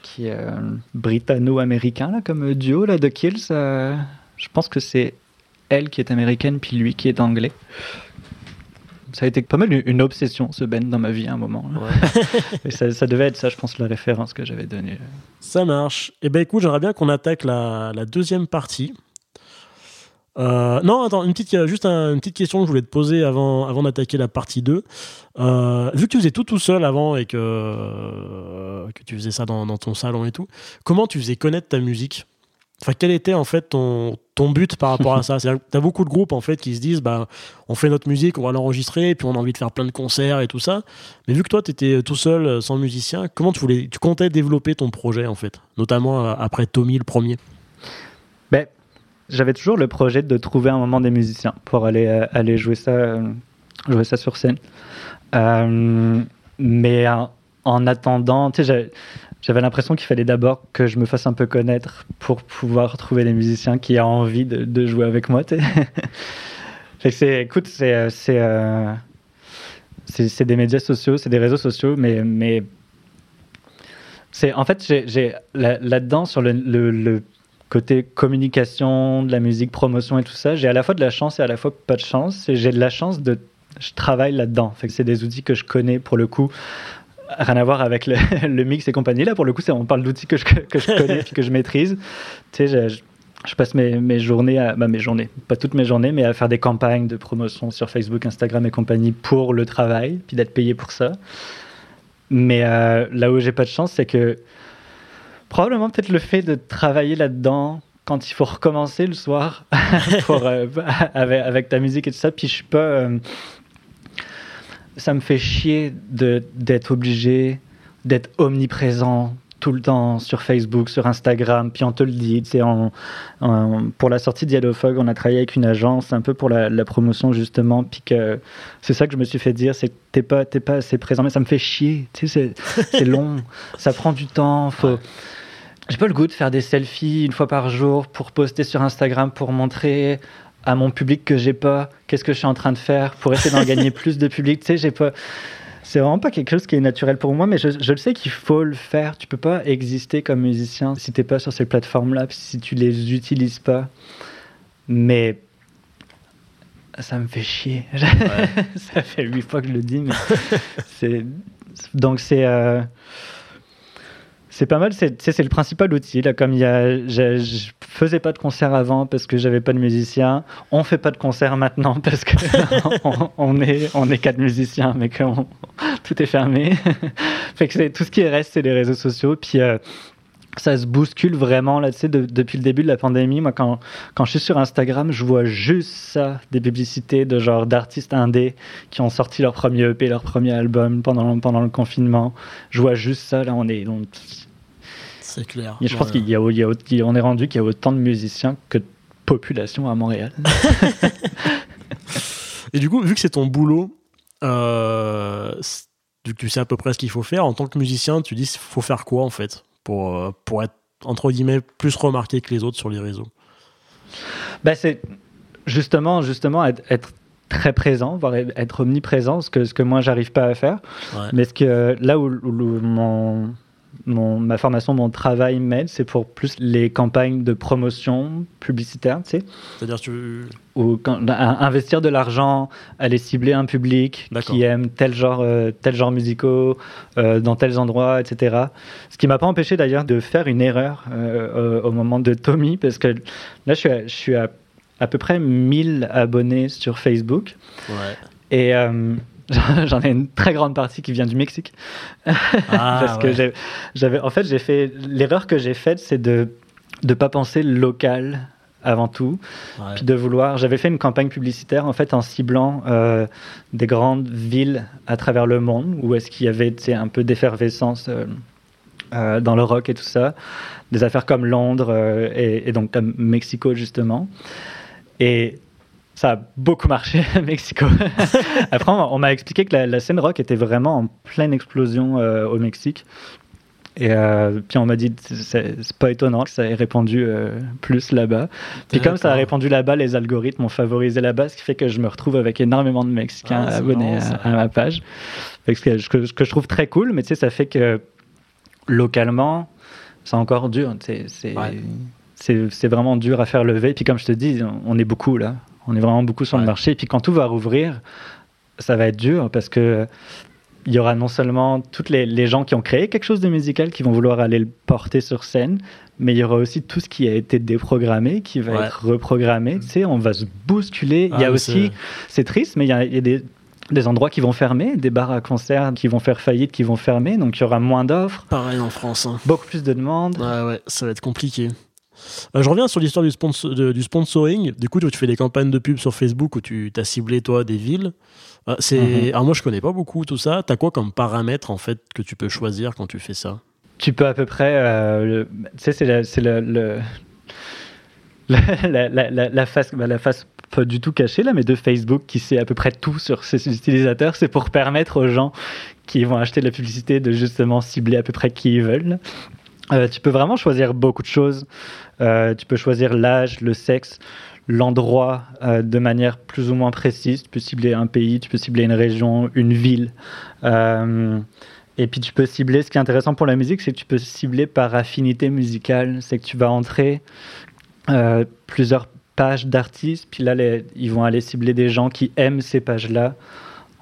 qui est euh, britanno-américain là comme duo là de Kills. euh, je pense que c'est elle qui est américaine puis lui qui est anglais. Ça a été pas mal une- obsession ce band dans ma vie à un moment. là. Et ça, ça devait être ça, je pense, la référence que j'avais donnée. Ça marche. Et ben écoute, j'aimerais bien qu'on attaque la, la deuxième partie. Euh, non, attends, une petite, euh, juste un- une petite question que je voulais te poser avant, avant d'attaquer la partie 2. Euh, vu que tu faisais tout tout seul avant et que, euh, que tu faisais ça dans, dans ton salon et tout, comment tu faisais connaître ta musique? Enfin, quel était en fait ton, ton but par rapport à ça? Que t'as beaucoup de groupes en fait qui se disent bah on fait notre musique, on va l'enregistrer, et puis on a envie de faire plein de concerts et tout ça. Mais vu que toi tu étais tout seul, euh, sans musicien, comment tu voulais, tu comptais développer ton projet en fait, notamment euh, après Tommy le premier. Ben, j'avais toujours le projet de trouver un moment des musiciens pour aller, euh, aller jouer, ça, euh, jouer ça sur scène. Euh, mais en, en attendant, tu sais, j'avais- l'impression qu'il fallait d'abord que je me fasse un peu connaître pour pouvoir trouver des musiciens qui aient envie de, jouer avec moi. c'est, écoute, c'est, euh, euh, c'est, c'est des médias sociaux, c'est des réseaux sociaux, mais, mais C'est en fait, j'ai là-dedans sur le, côté communication, de la musique, promotion et tout ça, j'ai à la fois de la chance et à la fois pas de chance. J'ai de la chance de, je travaille là-dedans. C'est des outils que je connais pour le coup. Rien à voir avec le, le mix et compagnie. Là, pour le coup, on parle d'outils que je, que je connais et que je maîtrise. Tu sais, je, je passe mes, mes journées, à, bah, mes journées, pas toutes mes journées, mais à faire des campagnes de promotion sur Facebook, Instagram et compagnie pour le travail, puis d'être payé pour ça. Mais euh, là où j'ai pas de chance, c'est que probablement peut-être le fait de travailler là-dedans quand il faut recommencer le soir pour, euh, avec, avec, ta musique et tout ça, puis je suis pas. Euh, ça me fait chier d'être obligé d'être omniprésent tout le temps sur Facebook, sur Instagram, puis on te le dit. En, en, pour la sortie d'Yellowfog, on a travaillé avec une agence un peu pour la, promotion justement, puis que c'est ça que je me suis fait dire, c'est que t'es pas, pas assez présent, mais ça me fait chier. C'est long, ça prend du temps, faut. J'ai pas le goût de faire des selfies une fois par jour pour poster sur Instagram pour montrer à mon public que j'ai pas qu'est-ce que je suis en train de faire pour essayer d'en gagner plus de public. Tu sais, j'ai pas c'est vraiment pas quelque chose qui est naturel pour moi, mais je, je le sais qu'il faut le faire. Tu peux pas exister comme musicien si t'es pas sur ces plateformes-là, si tu les utilises pas. Mais ça me fait chier. ça fait huit fois que je le dis, mais c'est donc c'est euh, c'est pas mal, c'est le principal outil. Là, comme il y a, je, faisais pas de concert avant parce que j'avais pas de musicien. On fait pas de concert maintenant parce que on, est on est quatre musiciens, mais que tout est fermé. fait que tout ce qui reste, c'est les réseaux sociaux. Puis euh, ça se bouscule vraiment là, tu sais, depuis le début de la pandémie. Moi, quand, quand je suis sur Instagram, je vois juste ça, des publicités de genre d'artistes indés qui ont sorti leur premier EP, leur premier album pendant, pendant le confinement. Je vois juste ça. Là, on est, c'est clair. je pense qu'il y a, on est rendu qu'il y a autant de musiciens que de population à Montréal. Et du coup, vu que c'est ton boulot, euh, vu que tu sais à peu près ce qu'il faut faire, en tant que musicien, tu dis faut faire quoi en fait? Pour, euh, pour être entre guillemets plus remarqué que les autres sur les réseaux bah, C'est justement, justement être, très présent, voire être omniprésent, ce que, ce que moi j'arrive pas à faire. Mais ce que, là où, où mon, ma formation, mon travail m'aide, c'est pour plus les campagnes de promotion publicitaire, tu sais. C'est-à-dire tu... Ou investir de l'argent, aller cibler un public qui aime tel genre, euh, tel genre musicaux, euh, dans tels endroits, etc. Ce qui m'a pas empêché d'ailleurs de faire une erreur euh, au moment de Tommy, parce que là, je suis à, je suis à, à peu près 1000 abonnés sur Facebook. Ouais. Et J'en ai une très grande partie qui vient du Mexique. Ah, Parce que j'avais, en fait, j'ai fait l'erreur que j'ai faite, c'est de ne pas penser local avant tout, puis de vouloir. J'avais fait une campagne publicitaire en fait en ciblant euh, des grandes villes à travers le monde où est-ce qu'il y avait un peu d'effervescence euh, euh, dans le rock et tout ça, des affaires comme Londres et, et, donc comme Mexico justement. Et ça a beaucoup marché à Mexico. Après, on m'a expliqué que la, scène rock était vraiment en pleine explosion euh, au Mexique. Et euh, puis on m'a dit, c'est pas étonnant que ça ait répandu euh, plus là-bas. Puis comme ça a répandu là-bas, les algorithmes ont favorisé là-bas, ce qui fait que je me retrouve avec énormément de Mexicains ah, abonnés à, ma page. Ce que, je trouve très cool, mais tu sais, ça fait que localement, c'est encore dur. C'est vraiment dur à faire lever. Puis comme je te dis, on est beaucoup là. On est vraiment beaucoup sur le marché. Et puis quand tout va rouvrir, ça va être dur parce que il y aura non seulement toutes les, gens qui ont créé quelque chose de musical qui vont vouloir aller le porter sur scène, mais il y aura aussi tout ce qui a été déprogrammé qui va être reprogrammé. Tu sais, on va se bousculer. il y a ah, aussi, c'est triste, mais il y a, des, des, endroits qui vont fermer, des bars à concert qui vont faire faillite, qui vont fermer, donc il y aura moins d'offres. Pareil en France. Hein. Beaucoup plus de demandes. Ouais, ouais, ça va être compliqué. Euh, je reviens sur l'histoire du, du, sponsoring. Du coup, tu fais des campagnes de pub sur Facebook où tu as ciblé, toi, des villes. Euh, c'est... Mhm. Alors, moi, je connais pas beaucoup tout ça. Tu as quoi comme paramètre, en fait, que tu peux choisir quand tu fais ça? Tu peux à peu près. Euh, tu sais, c'est, le, la, la, la, face, bah, la face pas du tout cachée, là, mais de Facebook qui sait à peu près tout sur ses utilisateurs. C'est pour permettre aux gens qui vont acheter de la publicité de justement cibler à peu près qui ils veulent. Euh, tu peux vraiment choisir beaucoup de choses. Euh, tu peux choisir l'âge, le sexe, l'endroit euh, de manière plus ou moins précise. Tu peux cibler un pays, tu peux cibler une région, une ville. Et puis tu peux cibler, ce qui est intéressant pour la musique, c'est que tu peux cibler par affinité musicale. C'est que tu vas entrer euh, plusieurs pages d'artistes, puis là, ils vont aller cibler des gens qui aiment ces pages-là,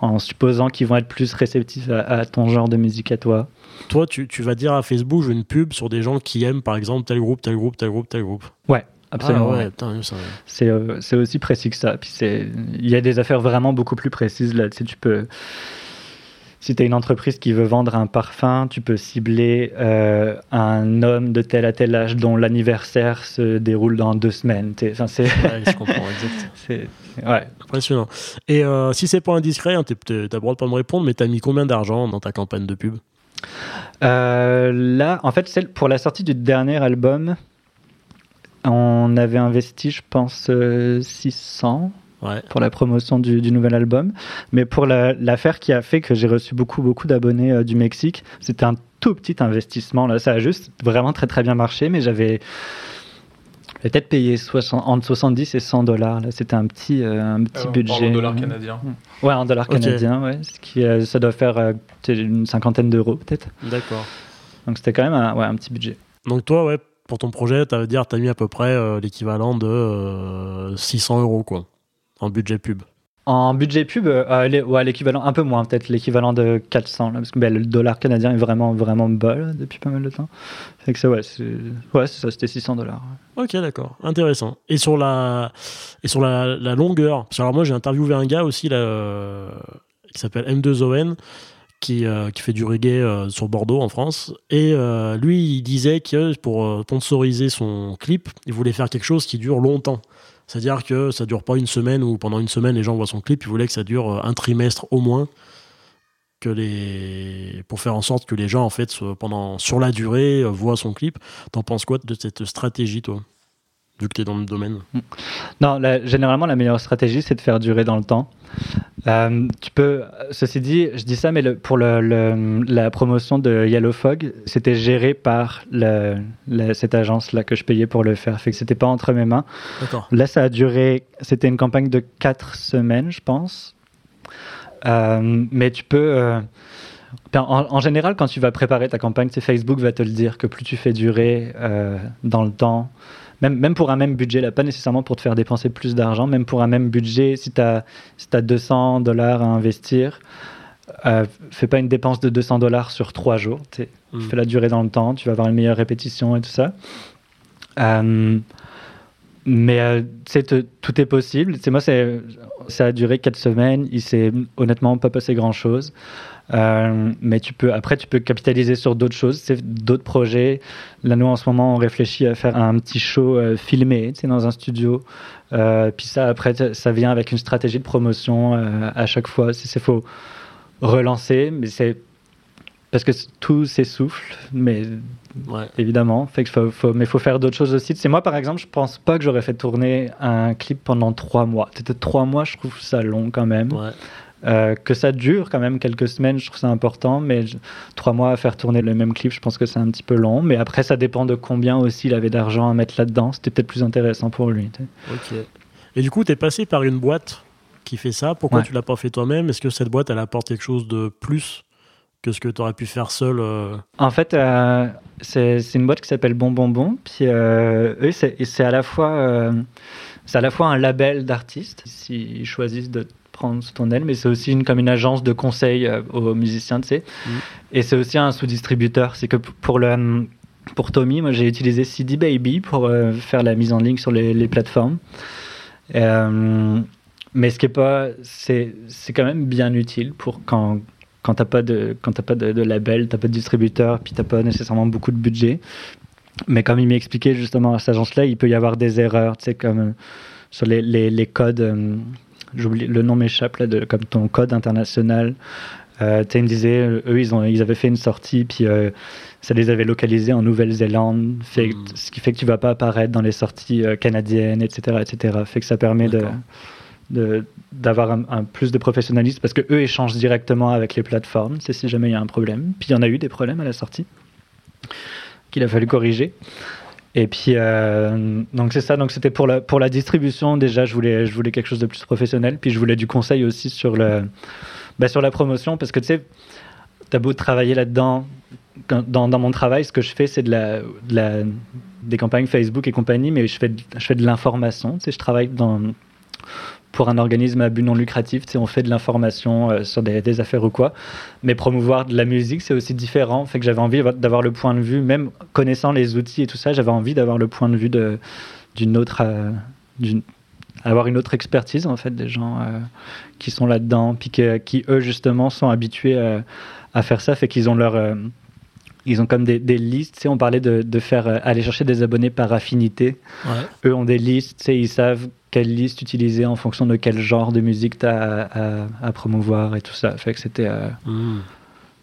en supposant qu'ils vont être plus réceptifs à, à, ton genre de musique à toi. Toi, tu, tu vas dire à Facebook, je veux une pub sur des gens qui aiment, par exemple, tel groupe, tel groupe, tel groupe, tel groupe. Ouais. Absolument. Ah ouais. C'est euh, c'est aussi précis que ça. Puis il y a des affaires vraiment beaucoup plus précises là. Tu sais, tu peux si tu es une entreprise qui veut vendre un parfum, tu peux cibler euh, un homme de tel à tel âge dont l'anniversaire se déroule dans deux semaines. Enfin, c'est... Ouais, je comprends, c'est ouais. impressionnant. Et euh, si c'est pas indiscret, hein, tu as le droit de pas me répondre, mais tu as mis combien d'argent dans ta campagne de pub? Euh, Là, en fait, celle pour la sortie du dernier album, on avait investi, je pense, 600 ouais. pour la promotion du, du, nouvel album. Mais pour l'affaire la, qui a fait que j'ai reçu beaucoup, beaucoup d'abonnés euh, du Mexique, c'était un tout petit investissement. Là, ça a juste vraiment très, très bien marché, mais j'avais peut-être payé 60, entre 70 et 100 dollars. Là, c'était un petit, euh, un petit euh, budget. En dollars canadiens. Ouais, en dollars okay. canadiens, ouais. Ce qui, euh, ça doit faire euh, une cinquantaine d'euros, peut-être. D'accord. Donc, c'était quand même un, ouais, un petit budget. Donc, toi, ouais, pour ton projet, tu dire, tu as mis à peu près euh, l'équivalent de 600 euros, quoi, en budget pub. En budget pub, euh, les, ouais, l'équivalent, un peu moins, peut-être l'équivalent de 400, là, parce que ben, le dollar canadien est vraiment, vraiment bas là, depuis pas mal de temps. Fait que ça, ouais, c'est, ouais, c'est ça, c'était 600 dollars. Ok, d'accord, intéressant. Et sur la, et sur la, la longueur, parce que alors moi j'ai interviewé un gars aussi là, euh, qui s'appelle M2ON, qui, euh, qui, fait du reggae euh, sur Bordeaux en France. Et euh, lui, il disait que pour sponsoriser son clip, il voulait faire quelque chose qui dure longtemps. C'est-à-dire que ça dure pas une semaine ou pendant une semaine les gens voient son clip. Il voulait que ça dure un trimestre au moins, pour faire en sorte que les gens en fait pendant sur la durée voient son clip. T'en penses quoi de cette stratégie, toi? Vu que tu es dans le domaine Non, la, généralement, la meilleure stratégie, c'est de faire durer dans le temps. Euh, tu peux, ceci dit, je dis ça, mais le, pour le, le, la promotion de Yellow Fog, c'était géré par cette agence-là que je payais pour le faire. Fait que c'était pas entre mes mains. Là, ça a duré, c'était une campagne de 4 semaines, je pense. Euh, mais tu peux. Euh, en, en, général, quand tu vas préparer ta campagne, Facebook va te le dire que plus tu fais durer euh, dans le temps, même, même pour un même budget, là, pas nécessairement pour te faire dépenser plus d'argent, même pour un même budget, si tu as, si as 200 dollars à investir, euh, fais pas une dépense de 200 dollars sur trois jours. Mmh. Fais la durée dans le temps, tu vas avoir une meilleure répétition et tout ça. Euh, mais euh, tout est possible. moi, ça a duré quatre semaines. Il s'est honnêtement pas passé grand chose. Euh, mais tu peux, après, tu peux capitaliser sur d'autres choses, d'autres projets. Là, nous, en ce moment, on réfléchit à faire un petit show euh, filmé dans un studio. Euh, puis ça, après, ça vient avec une stratégie de promotion euh, à chaque fois. C'est faut relancer, mais c'est parce que tout s'essouffle, mais ouais. évidemment, fait que faut, faut, mais il faut faire d'autres choses aussi. C'est moi, par exemple, je pense pas que j'aurais fait tourner un clip pendant trois mois. Peut-être trois mois, je trouve ça long quand même. Ouais. Euh, que ça dure quand même quelques semaines, je trouve ça important, mais je, trois mois à faire tourner le même clip, je pense que c'est un petit peu long. Mais après, ça dépend de combien aussi il avait d'argent à mettre là-dedans. C'était peut-être plus intéressant pour lui. Ok. Et du coup, tu es passé par une boîte qui fait ça. Pourquoi ouais. tu l'as pas fait toi-même? Est-ce que cette boîte, elle apporte quelque chose de plus que ce que tu aurais pu faire seul euh... En fait, euh, c'est une boîte qui s'appelle Bon Bon Bon. Puis euh, eux, c'est à la fois c'est à la fois un label d'artistes. S'ils choisissent de prendre sous ton aile, mais c'est aussi une, comme une agence de conseil euh, aux musiciens, tu sais. Mmh. Et c'est aussi un sous-distributeur. C'est que pour le pour Tommy, moi j'ai utilisé CD Baby pour euh, faire la mise en ligne sur les, les plateformes. Euh, mais ce qui est pas, c'est c'est quand même bien utile pour quand quand t'as pas de quand t'as pas de, de label, t'as pas de distributeur, puis t'as pas nécessairement beaucoup de budget. Mais comme il m'a expliqué justement à cette agence-là, il peut y avoir des erreurs, tu sais, comme euh, sur les, les, les codes. J'oublie le nom m'échappe là, de, comme ton code international. Euh, me disait, eux, ils, ont, ils avaient fait une sortie, puis euh, ça les avait localisés en Nouvelle-Zélande, fait, Mm. ce qui fait que tu vas pas apparaître dans les sorties euh, canadiennes, etc., etc. Fait que ça permet de d'avoir un, un plus de professionnalisme parce que eux échangent directement avec les plateformes, c'est si jamais il y a un problème. Puis il y en a eu des problèmes à la sortie qu'il a fallu corriger. Et puis euh, donc c'est ça. Donc c'était pour la pour la distribution déjà. Je voulais je voulais quelque chose de plus professionnel. Puis je voulais du conseil aussi sur le bah, sur la promotion parce que tu sais t'as beau travailler là-dedans, dans, dans, mon travail, ce que je fais, c'est de la, de la, des campagnes Facebook et compagnie, mais je fais de, je fais de l'information. Tu sais, je travaille dans, pour un organisme à but non lucratif. On fait de l'information euh, sur des, des, affaires ou quoi. Mais promouvoir de la musique, c'est aussi différent. Fait que j'avais envie d'avoir le point de vue, même connaissant les outils et tout ça, j'avais envie d'avoir le point de vue d'une autre. Euh, d'une avoir une autre expertise en fait des gens euh, qui sont là-dedans puis qui eux justement sont habitués à faire ça fait qu'ils ont leur ils ont comme des, des listes. Tu sais, on parlait de, de faire euh, aller chercher des abonnés par affinité. Ouais. Eux ont des listes. Tu sais, ils savent quelle liste utiliser en fonction de quel genre de musique tu as à, à, promouvoir et tout ça. Fait que c'était. Euh, mmh.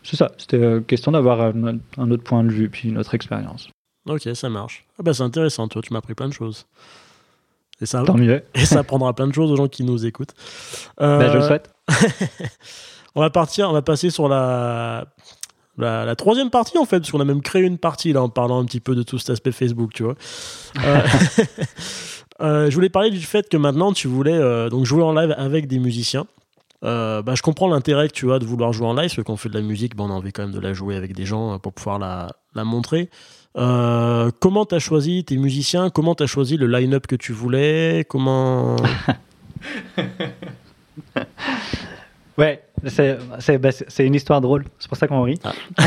C'est ça. C'était euh, question d'avoir un, un, autre point de vue puis une autre expérience. Ok, ça marche. Ah bah, c'est intéressant. Toi, tu m'as appris plein de choses. Et ça, Tant mieux. Et ça apprendra plein de choses aux gens qui nous écoutent. Bah, je le souhaite. on va partir, on va passer sur la la, troisième partie en fait, parce qu'on a même créé une partie là en parlant un petit peu de tout cet aspect Facebook, tu vois. Euh, euh, je voulais parler du fait que maintenant tu voulais euh, donc jouer en live avec des musiciens. bah, je comprends l'intérêt que tu as de vouloir jouer en live, parce que quand on fait de la musique, bah, on a envie quand même de la jouer avec des gens pour pouvoir la, montrer. comment tu as choisi tes musiciens? Comment tu as choisi le line-up que tu voulais? Comment Ouais, c'est une histoire drôle, c'est pour ça qu'on rit. Ah.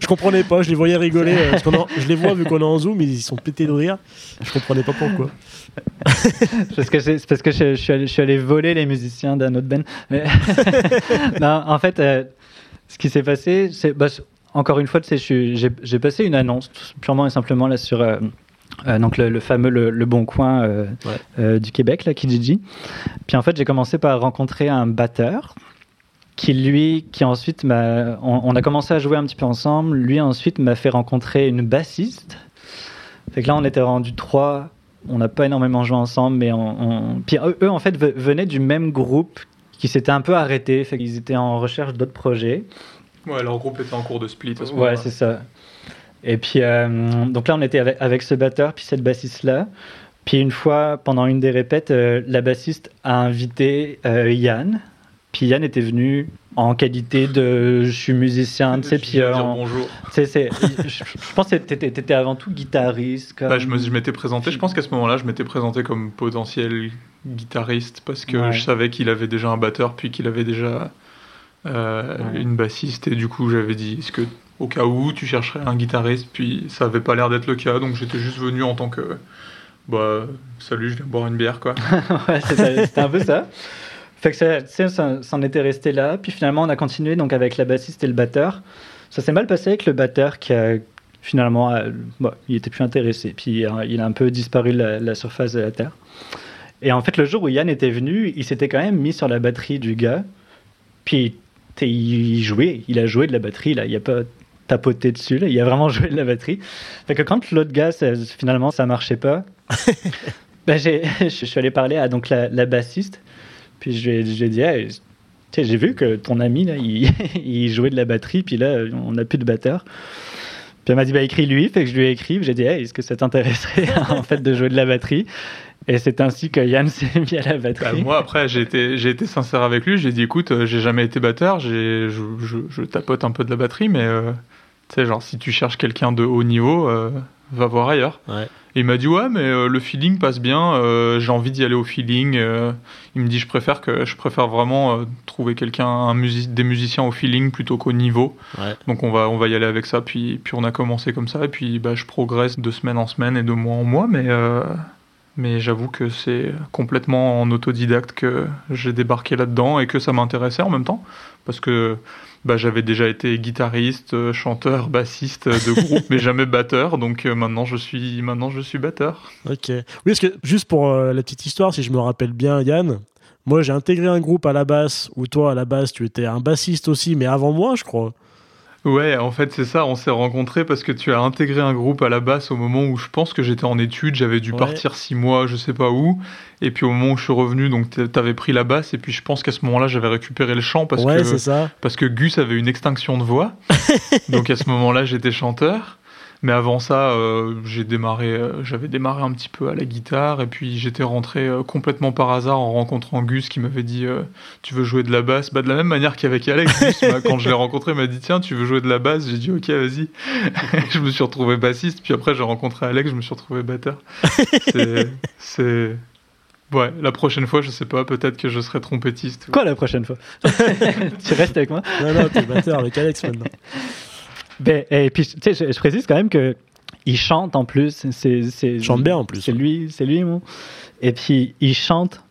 je comprenais pas, je les voyais rigoler. Euh, je les vois vu qu'on est en zoom, ils sont pétés de rire. Je comprenais pas pourquoi. parce que c'est parce que je, suis allé, je, suis allé, voler les musiciens d'un autre band. non, en fait, euh, ce qui s'est passé, c'est bah, encore une fois, j'ai passé une annonce purement et simplement là sur. Euh, donc le, fameux le, Bon Coin du Québec, là, Kijiji. Puis en fait, j'ai commencé par rencontrer un batteur qui lui, qui ensuite m'a, on, a commencé à jouer un petit peu ensemble. Lui ensuite m'a fait rencontrer une bassiste. Fait que là, on était rendu trois. On n'a pas énormément joué ensemble, mais on, Puis eux, en fait, venaient du même groupe qui s'était un peu arrêté. Fait qu'ils étaient en recherche d'autres projets. Ouais, leur groupe était en cours de split à ce Ouais, c'est ça. Et puis, euh, donc là, on était avec, ce batteur, puis cette bassiste-là. Puis une fois, pendant une des répètes, euh, la bassiste a invité euh, Yann, puis Yann était venu en qualité de je suis musicien, tu sais, puis bonjour. C'est, je, je, pense que t'étais, étais avant tout guitariste. Bah, je, me, je m'étais présenté, je pense qu'à ce moment-là, je m'étais présenté comme potentiel guitariste parce que je savais qu'il avait déjà un batteur puis qu'il avait déjà euh, une bassiste et du coup j'avais dit est-ce que au cas où tu chercherais un guitariste? Puis ça avait pas l'air d'être le cas donc j'étais juste venu en tant que bah salut je viens boire une bière quoi. ouais, c'était un peu ça. Fait que ça, ça, s'en était resté là. Puis finalement, on a continué donc avec la bassiste et le batteur. Ça s'est mal passé avec le batteur qui a finalement, euh, il était plus intéressé. Puis euh, il a un peu disparu de la, surface de la Terre. Et en fait, le jour où Yann était venu, il s'était quand même mis sur la batterie du gars. Puis il jouait, il a joué de la batterie, là. Il a pas tapoté dessus, là. Il a vraiment joué de la batterie. Fait que quand l'autre gars, finalement, ça marchait pas, ben, je suis allé parler à donc, la, la bassiste. Puis je lui ai, dit, j'ai vu que ton ami, là, il, jouait de la batterie, puis là, on n'a plus de batteur. Puis elle m'a dit, bah, écris-lui. Fait que je lui ai écrit. J'ai dit, est-ce que ça t'intéresserait, en fait, de jouer de la batterie? Et c'est ainsi que Yann s'est mis à la batterie. Bah, moi, après, j'ai été, j'ai été sincère avec lui. J'ai dit, écoute, euh, j'ai jamais été batteur. Je, je, je, tapote un peu de la batterie, mais euh, tu sais, genre, si tu cherches quelqu'un de haut niveau, euh, va voir ailleurs. Ouais il m'a dit ouais mais euh, le feeling passe bien, euh, j'ai envie d'y aller au feeling. Euh. il me dit je préfère que je préfère vraiment trouver quelqu'un, un des musiciens au feeling plutôt qu'au niveau. Donc on va on va y aller avec ça. Puis puis on a commencé comme ça et puis bah, je progresse de semaine en semaine et de mois en mois, mais mais j'avoue que c'est complètement en autodidacte que j'ai débarqué là-dedans et que ça m'intéressait en même temps parce que bah, j'avais déjà été guitariste, euh, chanteur, bassiste de groupe, mais jamais batteur. Donc euh, maintenant, je suis, maintenant, je suis batteur. Ok. Oui, parce que juste pour euh, la petite histoire, si je me rappelle bien, Yann, moi j'ai intégré un groupe à la basse où toi, à la basse, tu étais un bassiste aussi, mais avant moi, je crois. Ouais, en fait, c'est ça. On s'est rencontrés parce que tu as intégré un groupe à la basse au moment où je pense que j'étais en études. J'avais dû partir six mois, je sais pas où. Et puis au moment où je suis revenu, donc t'avais pris la basse. Et puis je pense qu'à ce moment-là, j'avais récupéré le chant parce que ça. parce que Gus avait une extinction de voix. donc à ce moment-là, j'étais chanteur. Mais avant ça, euh, j'ai démarré, euh, j'avais démarré un petit peu à la guitare et puis j'étais rentré euh, complètement par hasard en rencontrant Gus qui m'avait dit tu veux jouer de la basse? Bah, de la même manière qu'avec Alex Gus, quand je l'ai rencontré il m'a dit tiens tu veux jouer de la basse? J'ai dit ok vas-y je me suis retrouvé bassiste puis après j'ai rencontré Alex je me suis retrouvé batteur. C'est Ouais, la prochaine fois, je sais pas, peut-être que je serai trompettiste. Quoi la prochaine fois? Tu restes avec moi? Non, non, t'es batteur avec Alex maintenant. Ben, et puis, tu sais, je, précise quand même que il chante en plus. C'est, chante bien en plus. C'est lui, c'est lui, moi. Et puis, il chante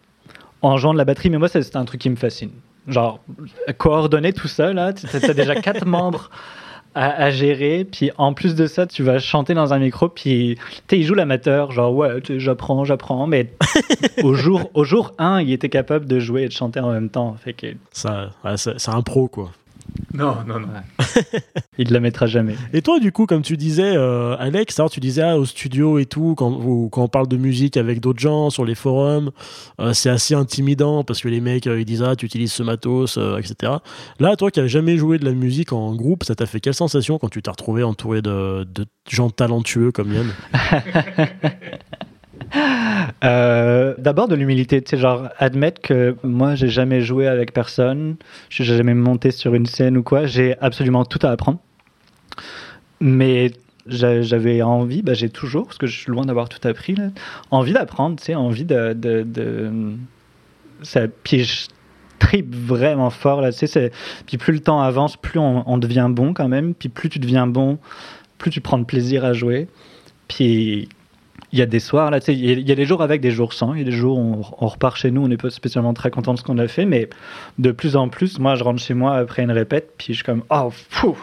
en jouant de la batterie. Mais moi, c'est un truc qui me fascine. Genre, coordonner tout ça, là, tu as déjà quatre membres à, gérer. Puis en plus de ça, tu vas chanter dans un micro. Puis tu sais, il joue l'amateur, genre ouais, j'apprends, j'apprends. Mais au jour, au jour 1, il était capable de jouer et de chanter en même temps. Fait que... ça, c'est un pro quoi. Non, non, non. Il ne la mettra jamais. Et toi, du coup, comme tu disais, euh, Alex, alors, tu disais ah, au studio et tout, quand, quand on parle de musique avec d'autres gens sur les forums, euh, c'est assez intimidant parce que les mecs, euh, ils disent Ah, tu utilises ce matos, etc. Là, toi qui n'as jamais joué de la musique en groupe, ça t'a fait quelle sensation quand tu t'es retrouvé entouré de, de gens talentueux comme Yann? Euh, d'abord de l'humilité, tu sais, genre admettre que moi j'ai jamais joué avec personne, je n'ai jamais monté sur une scène ou quoi, j'ai absolument tout à apprendre. Mais j'avais envie, bah, j'ai toujours, parce que je suis loin d'avoir tout appris, envie d'apprendre, tu sais, envie de. de, de... Ça, puis je tripe vraiment fort, là, tu sais, puis plus le temps avance, plus on, on devient bon quand même, puis plus tu deviens bon, plus tu prends de plaisir à jouer. Puis il y a des soirs, là, il y, a des jours avec, des jours sans. Il y a des jours où on, repart chez nous, on n'est pas spécialement très content de ce qu'on a fait, mais de plus en plus, moi, je rentre chez moi après une répète, puis je suis comme, oh, fou,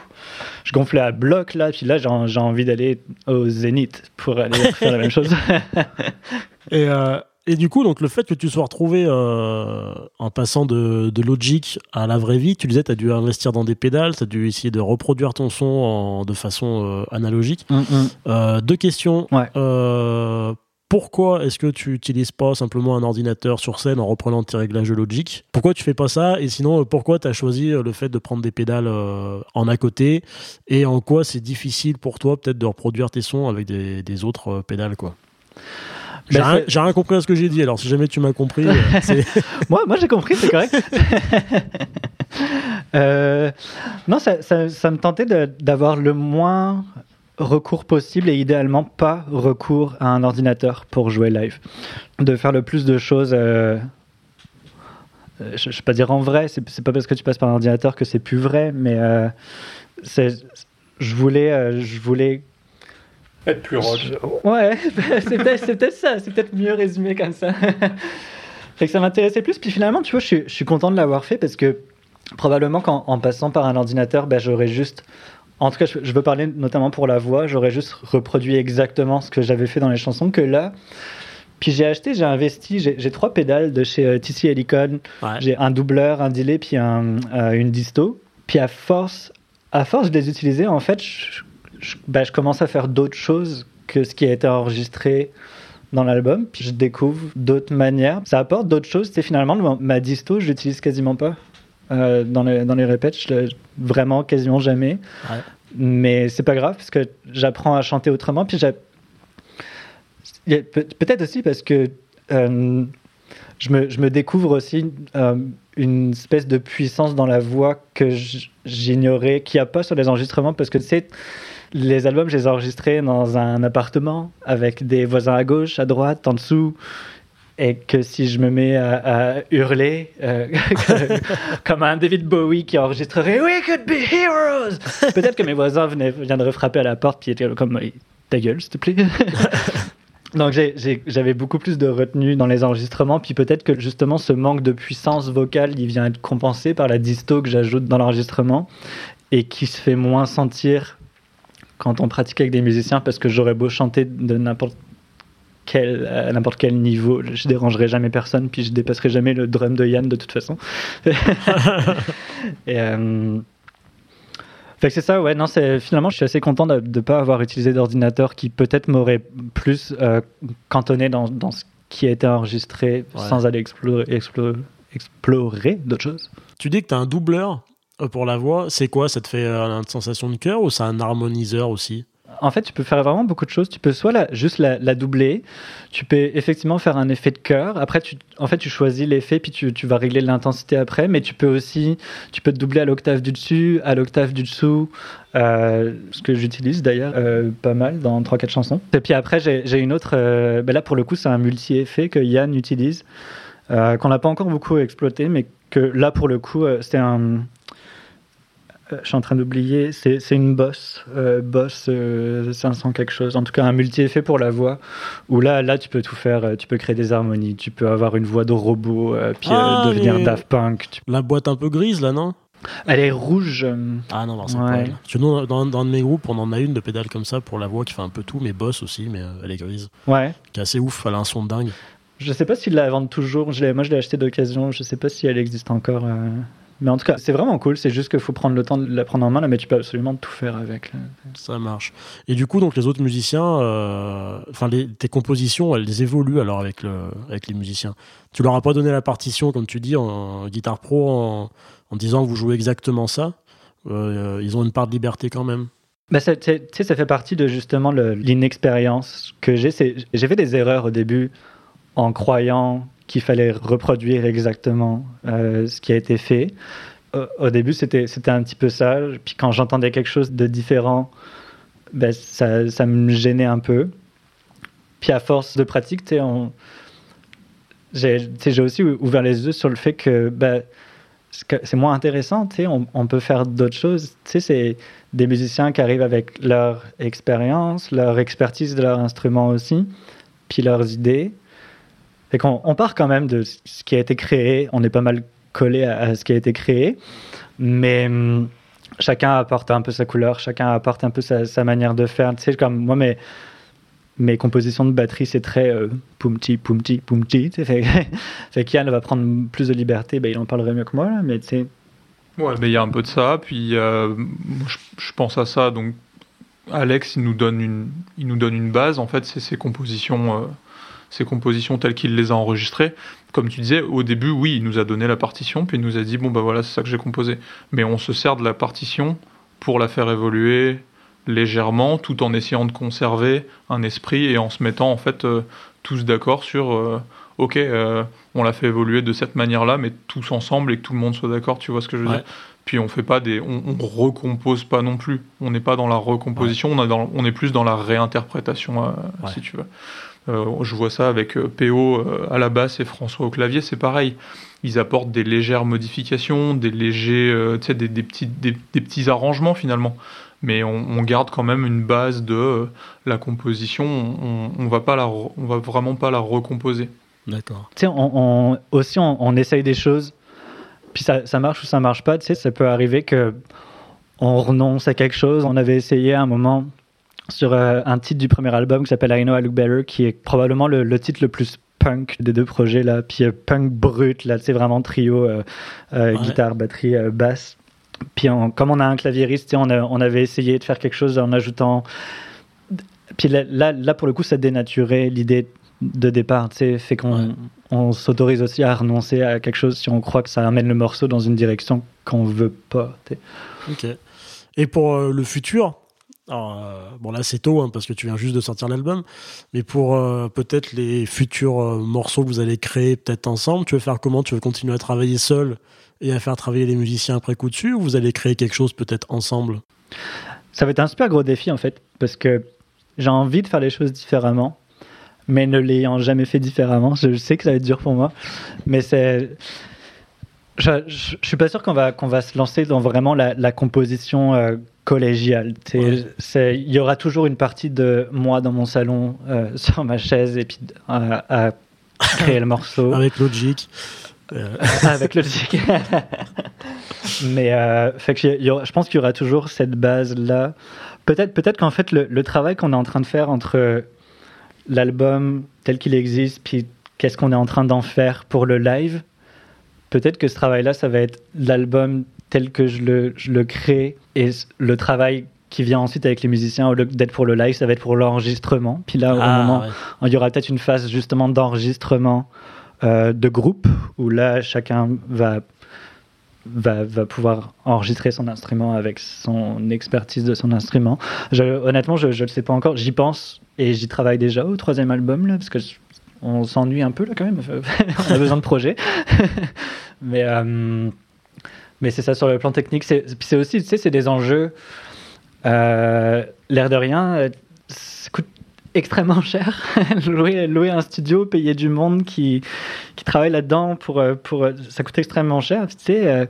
je gonflais à bloc, là, puis là, j'ai envie d'aller au Zénith pour aller faire la même chose. Euh, et du coup, donc le fait que tu sois retrouvé euh, en passant de, Logic à la vraie vie, tu disais, tu as dû investir dans des pédales, tu as dû essayer de reproduire ton son de façon euh, analogique. Mm, mm. Euh, deux questions. pourquoi est-ce que tu n'utilises pas simplement un ordinateur sur scène en reprenant tes réglages de Logic? Pourquoi tu fais pas ça? Et sinon, pourquoi tu as choisi le fait de prendre des pédales en à côté? Et en quoi c'est difficile pour toi peut-être de reproduire tes sons avec des, des autres pédales quoi? J'ai rien, compris à ce que j'ai dit, alors si jamais tu m'as compris. Euh, moi, moi j'ai compris, c'est correct. Euh, non, ça, ça, me tentait d'avoir le moins recours possible et idéalement pas recours à un ordinateur pour jouer live. De faire le plus de choses. Euh, je ne vais pas dire en vrai, c'est pas parce que tu passes par un ordinateur que c'est plus vrai, mais je voulais, je voulais être plus rock. Ouais, c'est peut-être ça, c'est peut-être mieux résumé comme ça. fait que ça m'intéressait plus. Puis finalement, tu vois, je, suis content de l'avoir fait parce que probablement qu'en passant par un ordinateur, ben, j'aurais juste. En tout cas, je, veux parler notamment pour la voix, j'aurais juste reproduit exactement ce que j'avais fait dans les chansons que là. Puis j'ai acheté, j'ai investi, j'ai trois pédales de chez euh, TC Helicon. J'ai un doubleur, un delay, puis un, euh, une disto. Puis à force, à force de les utiliser, en fait, je, bah, je, commence à faire d'autres choses que ce qui a été enregistré dans l'album, puis je découvre d'autres manières. Ça apporte d'autres choses. C'est finalement ma disto, je l'utilise quasiment pas euh, dans, les, dans les répètes, vraiment quasiment jamais. Mais c'est pas grave parce que j'apprends à chanter autrement. Puis peut-être aussi parce que euh, je, me, je, me, découvre aussi euh, une espèce de puissance dans la voix que j'ignorais, qu'il n'y a pas sur les enregistrements parce que tu sais les albums, je les ai enregistrés dans un appartement avec des voisins à gauche, à droite, en dessous. Et que si je me mets à, hurler euh, comme un David Bowie qui enregistrerait We could be heroes, peut-être que mes voisins viendraient frapper à la porte puis étaient comme ta gueule, s'il te plaît. Donc j'avais beaucoup plus de retenue dans les enregistrements, puis peut-être que justement ce manque de puissance vocale, il vient être compensé par la disto que j'ajoute dans l'enregistrement et qui se fait moins sentir quand on pratique avec des musiciens parce que j'aurais beau chanter de n'importe quel, à n'importe quel niveau, je dérangerai jamais personne, puis je dépasserai jamais le drum de Yann de toute façon. et, euh, Fait que c'est ça, ouais, non, c'est, finalement, je suis assez content de ne pas avoir utilisé d'ordinateur qui peut-être m'aurait plus euh, cantonné dans, dans, ce qui a été enregistré sans aller explorer, explorer, explorer d'autres choses. Tu dis que tu as un doubleur euh, pour la voix, c'est quoi? Ça te fait euh, une sensation de cœur ou c'est un harmoniseur aussi? En fait, tu peux faire vraiment beaucoup de choses. Tu peux soit juste la, doubler, tu peux effectivement faire un effet de cœur. Après, tu, en fait, tu choisis l'effet, puis tu, vas régler l'intensité après. Mais tu peux aussi, tu peux te doubler à l'octave du dessus, à l'octave du dessous, euh, ce que j'utilise d'ailleurs euh, pas mal dans 3-4 chansons. Et puis après, j'ai une autre, euh, ben là pour le coup, c'est un multi-effet que Yann utilise, euh, qu'on n'a pas encore beaucoup exploité, mais que là pour le coup, euh, c'est un. Euh, Je suis en train d'oublier, c'est une boss, euh, boss euh, 500 quelque chose, en tout cas un multi-effet pour la voix, où là, là tu peux tout faire, euh, tu peux créer des harmonies, tu peux avoir une voix de robot, euh, puis Ah, devenir les- Daft Punk. tu- La boîte un peu grise, là, non? Elle est rouge. Ah non, non, c'est Ouais. pas. Parce que nous, dans, dans un de mes groupes, on en a une de pédale comme ça pour la voix qui fait un peu tout, mais boss aussi, mais elle est grise. Ouais. Qui est assez ouf, elle a un son de dingue. Je sais pas s'ils la vendent toujours. Je moi, je l'ai acheté d'occasion. Je sais pas si elle existe encore. Mais en tout cas, c'est vraiment cool. C'est juste qu'il faut prendre le temps de la prendre en main, là, mais tu peux absolument tout faire avec. là. Ça marche. Et du coup, donc les autres musiciens, euh, enfin tes compositions, elles évoluent alors avec, le, avec les musiciens. Tu leur as pas donné la partition, comme tu dis, en, guitare pro, en, en disant vous jouez exactement ça. Euh, ils ont une part de liberté quand même. Bah, ça, ça fait partie de justement l'inexpérience que j'ai. J'ai fait des erreurs au début en croyant qu'il fallait reproduire exactement euh, ce qui a été fait. Au, début, c'était un petit peu ça. Puis quand j'entendais quelque chose de différent, ben, ça, ça me gênait un peu. Puis à force de pratique, on- j'ai aussi ouvert les yeux sur le fait que ben, c'est moins intéressant. On, on peut faire d'autres choses. C'est des musiciens qui arrivent avec leur expérience, leur expertise de leur instrument aussi, puis leurs idées. Qu'on on part quand même de ce qui a été créé, on est pas mal collé à, ce qui a été créé, mais hum, chacun apporte un peu sa couleur, chacun apporte un peu sa, manière de faire. Tu sais, comme moi, mes, mes compositions de batterie, c'est très euh, poumti, poumti, poumti. Fait, fait qu'Yann va prendre plus de liberté, ben, il en parlerait mieux que moi, mais tu sais, Ouais, mais il y a un peu de ça. Puis euh, je pense à ça. Donc, Alex, il nous donne une, il nous donne une base. En fait, c'est ses compositions, euh, ses compositions telles qu'il les a enregistrées. Comme tu disais, au début, oui, il nous a donné la partition, puis il nous a dit bon bah voilà, c'est ça que j'ai composé. Mais on se sert de la partition pour la faire évoluer légèrement, tout en essayant de conserver un esprit et en se mettant en fait euh, tous d'accord sur euh, ok, euh, on l'a fait évoluer de cette manière-là, mais tous ensemble et que tout le monde soit d'accord. Tu vois ce que je veux Ouais. dire? Puis on fait pas des, on, on recompose pas non plus. On n'est pas dans la recomposition, on, est dans, on est plus dans la réinterprétation, euh, Ouais. si tu veux. Euh, je vois ça avec euh, PO euh, à la basse et François au clavier, c'est pareil. Ils apportent des légères modifications, des légers, euh, tu sais, des, des petits, des, des petits arrangements finalement. Mais on, on garde quand même une base de euh, la composition. On, on va pas la, on va vraiment pas la recomposer. D'accord. Tu sais, on, on- aussi, on, on essaye des choses, puis ça, ça marche ou ça marche pas. Tu sais, ça peut arriver que on renonce à quelque chose. On avait essayé à un moment sur euh, un titre du premier album qui s'appelle I Know I Look Better, qui est probablement le, le titre le plus punk des deux projets là, puis euh, punk brut là, c'est vraiment trio euh, Ouais. guitare, batterie, basse. Puis on- comme on a un claviériste, on, a- on avait essayé de faire quelque chose en ajoutant. Puis là, là, là, pour le coup, ça dénaturait l'idée de départ, tu sais, fait qu'on Ouais. on s'autorise aussi à renoncer à quelque chose si on croit que ça amène le morceau dans une direction qu'on veut pas. tu sais. Ok. Et pour le futur, euh, bon là c'est tôt hein, parce que tu viens juste de sortir l'album, mais pour euh, peut-être les futurs euh, morceaux que vous allez créer peut-être ensemble, tu veux faire comment? Tu veux continuer à travailler seul et à faire travailler les musiciens après coup dessus ou vous allez créer quelque chose peut-être ensemble? Ça va être un super gros défi en fait, parce que j'ai envie de faire les choses différemment, mais ne l'ayant jamais fait différemment. Je sais que ça va être dur pour moi, mais c'est. Je, je, suis pas sûr qu'on va, qu'on va se lancer dans vraiment la, composition Ouais. c'est- Il y aura toujours une partie de moi dans mon salon, euh, sur ma chaise, et puis euh, à créer le morceau. avec Logic Euh, avec Logic. Mais fait que il y aura- je pense qu'il y aura toujours cette base-là. Peut-être peut qu'en fait, le, le travail qu'on est en train de faire entre l'album tel qu'il existe, puis qu'est-ce qu'on est en train d'en faire pour le live, peut-être que ce travail-là, ça va être l'album tel que je le, je le crée et le travail qui vient ensuite avec les musiciens, au lieu d'être pour le live, ça va être pour l'enregistrement. Puis là, au ah, moment, ouais. il y aura peut-être une phase justement d'enregistrement euh, de groupe où là chacun va va, va, pouvoir enregistrer son instrument avec son expertise de son instrument. Je, honnêtement, je ne le sais pas encore. J'y pense et j'y travaille déjà au troisième album, là, parce que on s'ennuie un peu là quand même. on a besoin de projets. mais euh, mais c'est ça sur le plan technique. C'est aussi, tu sais, c'est des enjeux. Euh, l'air de rien, ça coûte extrêmement cher. louer, louer, un studio, payer du monde qui, qui travaille là-dedans, pour, euh, pour, ça coûte extrêmement cher. Tu sais,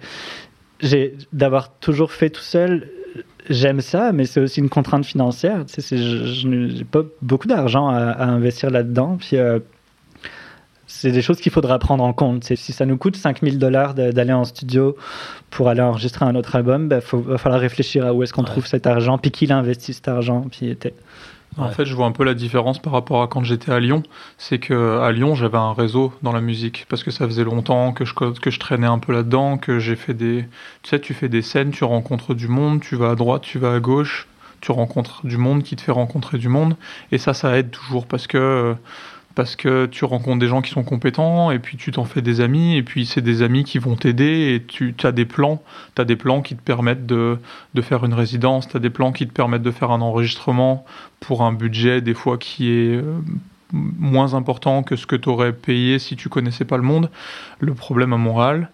j'ai d'avoir toujours fait tout seul. J'aime ça, mais c'est aussi une contrainte financière. Tu sais, je n'ai pas beaucoup d'argent à, investir là-dedans. Puis c'est des choses qu'il faudra prendre en compte. Si ça nous coûte 5000 dollars d'aller en studio pour aller enregistrer un autre album, il ben, va falloir réfléchir à où est-ce qu'on trouve cet argent, puis qui investi cet argent. Puis En fait, je vois un peu la différence par rapport à quand j'étais à Lyon. C'est que à Lyon, j'avais un réseau dans la musique parce que ça faisait longtemps que je, que je traînais un peu là-dedans, que j'ai fait des. Tu sais, tu fais des scènes, tu rencontres du monde, tu vas à droite, tu vas à gauche, tu rencontres du monde qui te fait rencontrer du monde. Et ça, ça aide toujours parce que parce que tu rencontres des gens qui sont compétents et puis tu t'en fais des amis et puis c'est des amis qui vont t'aider et tu as des plans, tu as des plans qui te permettent de, de faire une résidence, tu as des plans qui te permettent de faire un enregistrement pour un budget des fois qui est euh, moins important que ce que tu aurais payé si tu connaissais pas le monde. Le problème à Montréal,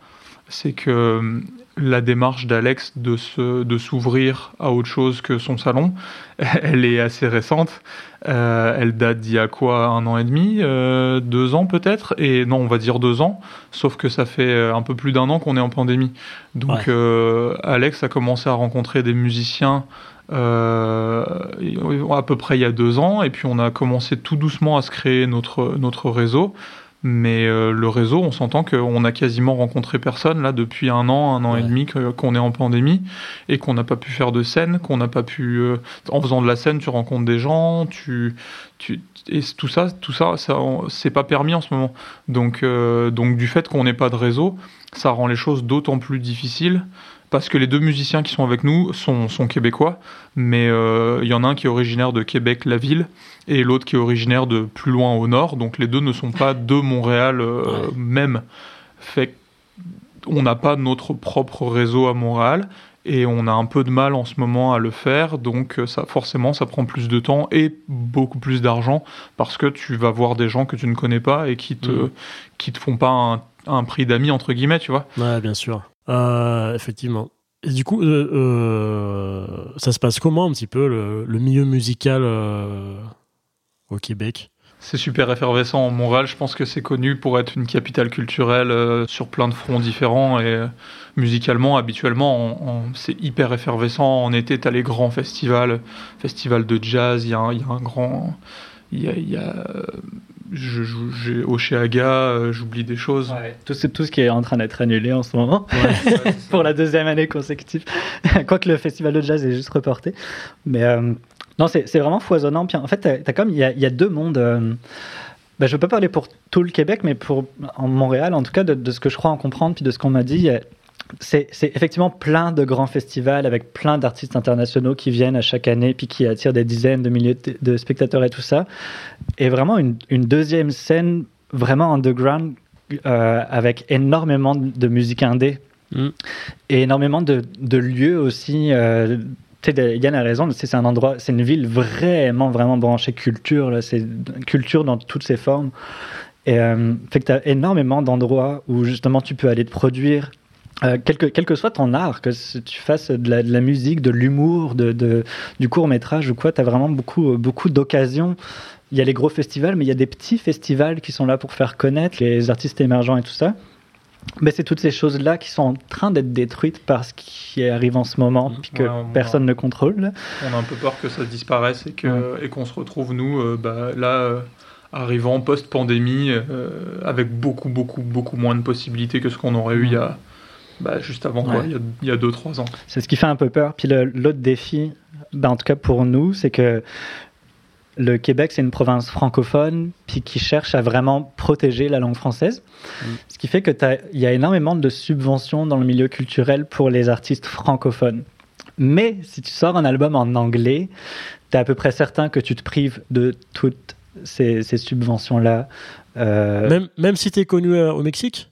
c'est que la démarche d'Alex de se, de s'ouvrir à autre chose que son salon, elle est assez récente. Euh, elle date d'il y a quoi un an et demi, euh, deux ans peut-être, et non on va dire deux ans, sauf que ça fait un peu plus d'un an qu'on est en pandémie. Donc euh, Alex a commencé à rencontrer des musiciens à peu près il y a deux ans, et puis on a commencé tout doucement à se créer notre notre réseau. Mais euh, le réseau, on s'entend qu'on a quasiment rencontré personne là depuis un an, un an et demi qu'on est en pandémie et qu'on n'a pas pu faire de scène, qu'on n'a pas pu. Euh, en faisant de la scène, tu rencontres des gens, tu, tu et tout ça, tout ça, ça c'est pas permis en ce moment. Donc, euh, donc du fait qu'on n'ait pas de réseau, ça rend les choses d'autant plus difficiles parce que les deux musiciens qui sont avec nous sont, sont québécois, mais euh, il y en a un qui est originaire de Québec, la ville, et l'autre qui est originaire de plus loin au nord, donc les deux ne sont pas de Montréal euh, même. Fait on n'a pas notre propre réseau à Montréal, et on a un peu de mal en ce moment à le faire, donc euh, ça forcément ça prend plus de temps et beaucoup plus d'argent parce que tu vas voir des gens que tu ne connais pas et qui te mm. qui te font pas un, un prix d'amis entre guillemets, tu vois. Ouais, bien sûr. Euh, effectivement. Et du coup, euh, euh, ça se passe comment un petit peu le, milieu musical au Québec? C'est super effervescent. Montréal, je pense que c'est connu pour être une capitale culturelle sur plein de fronts différents et musicalement, habituellement, c'est hyper effervescent. En été, tu as les grands festivals, festival de jazz, il y, y, a un grand. Il y a, y a j'ai Oceaga, euh, j'oublie des choses. tout, tout ce qui est en train d'être annulé en ce moment, pour la deuxième année consécutive. Quoique le festival de jazz est juste reporté. Mais euh, non, c'est vraiment foisonnant. En fait, as, comme il y, y a, deux mondes. Euh, ben, je ne peux pas parler pour tout le Québec, mais pour en Montréal, en tout cas, de, de ce que je crois en comprendre, puis de ce qu'on m'a dit, c'est effectivement plein de grands festivals avec plein d'artistes internationaux qui viennent à chaque année puis qui attirent des dizaines de milliers de spectateurs et tout ça. Et vraiment une, deuxième scène vraiment underground euh, avec énormément de musique indé mm. et énormément de, lieux aussi. Euh, Yann a raison, c'est un endroit, c'est une ville vraiment, vraiment branchée culture. C'est culture dans toutes ses formes. Et euh, fait que tu as énormément d'endroits où justement tu peux aller te produire, euh, quel, que, soit ton art, que tu fasses de la, musique, de l'humour, de, du court métrage ou quoi, tu as vraiment beaucoup, euh, beaucoup d'occasions. Il y a les gros festivals, mais il y a des petits festivals qui sont là pour faire connaître les artistes émergents et tout ça. Mais c'est toutes ces choses-là qui sont en train d'être détruites par ce qui arrive en ce moment, puis que personne ne contrôle. On a un peu peur que ça disparaisse et qu'on et qu'on se retrouve, nous, euh, bah, là, arrivant post-pandémie, avec beaucoup, beaucoup, beaucoup moins de possibilités que ce qu'on aurait eu il y a bah, juste avant, quoi, il y a 2-3 ans. C'est ce qui fait un peu peur. Puis l'autre défi, bah, en tout cas pour nous, c'est que le Québec, c'est une province francophone, puis qui cherche à vraiment protéger la langue française. Mm. Ce qui fait qu'il y a énormément de subventions dans le milieu culturel pour les artistes francophones. Mais si tu sors un album en anglais, tu es à peu près certain que tu te prives de toutes ces, subventions-là. Euh, même, même si tu es connu euh, au Mexique?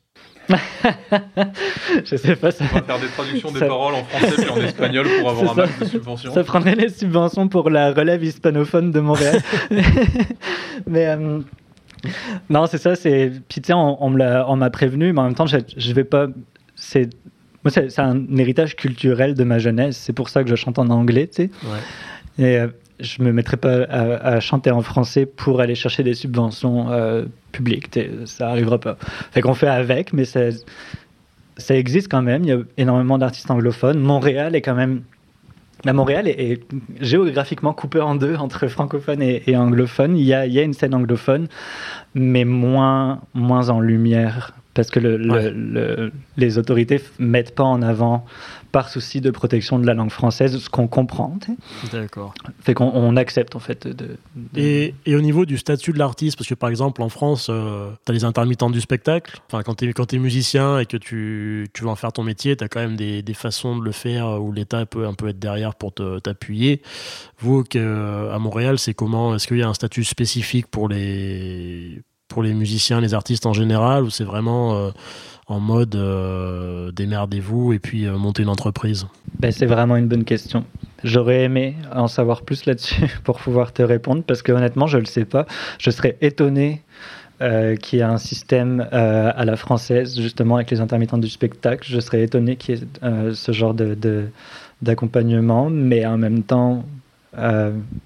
je sais pas. Ça... On va faire des traductions des paroles en français puis en espagnol pour avoir un max de subventions. Ça prendrait les subventions pour la relève hispanophone de Montréal. mais euh, non, c'est ça. C'est puis tu sais, on, on m'a prévenu, mais en même temps, je, je vais pas. C'est moi, c'est un héritage culturel de ma jeunesse. C'est pour ça que je chante en anglais, tu sais. Ouais. Et euh, je me mettrais pas à, chanter en français pour aller chercher des subventions euh, publiques. Ça arrivera pas. Fait qu'on fait avec, mais ça, ça existe quand même. Il y a énormément d'artistes anglophones. Montréal est quand même. La Montréal est, géographiquement coupée en deux entre francophones et, et anglophones. Il y, a, il y, a, une scène anglophone, mais moins, moins en lumière parce que le, les autorités mettent pas en avant par souci de protection de la langue française, ce qu'on comprend. D'accord. Fait qu'on accepte en fait. De, Et, et, au niveau du statut de l'artiste, parce que par exemple en France, euh, tu as les intermittents du spectacle. Enfin, quand tu es, es, musicien et que tu, tu veux en faire ton métier, tu as quand même des, des, façons de le faire où l'État peut un peu être derrière pour t'appuyer. Vous, à Montréal, c'est comment? Est-ce qu'il y a un statut spécifique pour les pour les musiciens, les artistes en général, ou c'est vraiment euh, en mode euh, démerdez-vous et puis euh, monter une entreprise? Ben, C'est vraiment une bonne question. J'aurais aimé en savoir plus là-dessus pour pouvoir te répondre, parce que honnêtement, je ne le sais pas. Je serais étonné qu'il y ait un système à la française, justement avec les intermittents du spectacle. Je serais étonné qu'il y ait ce genre de, d'accompagnement, mais en même temps,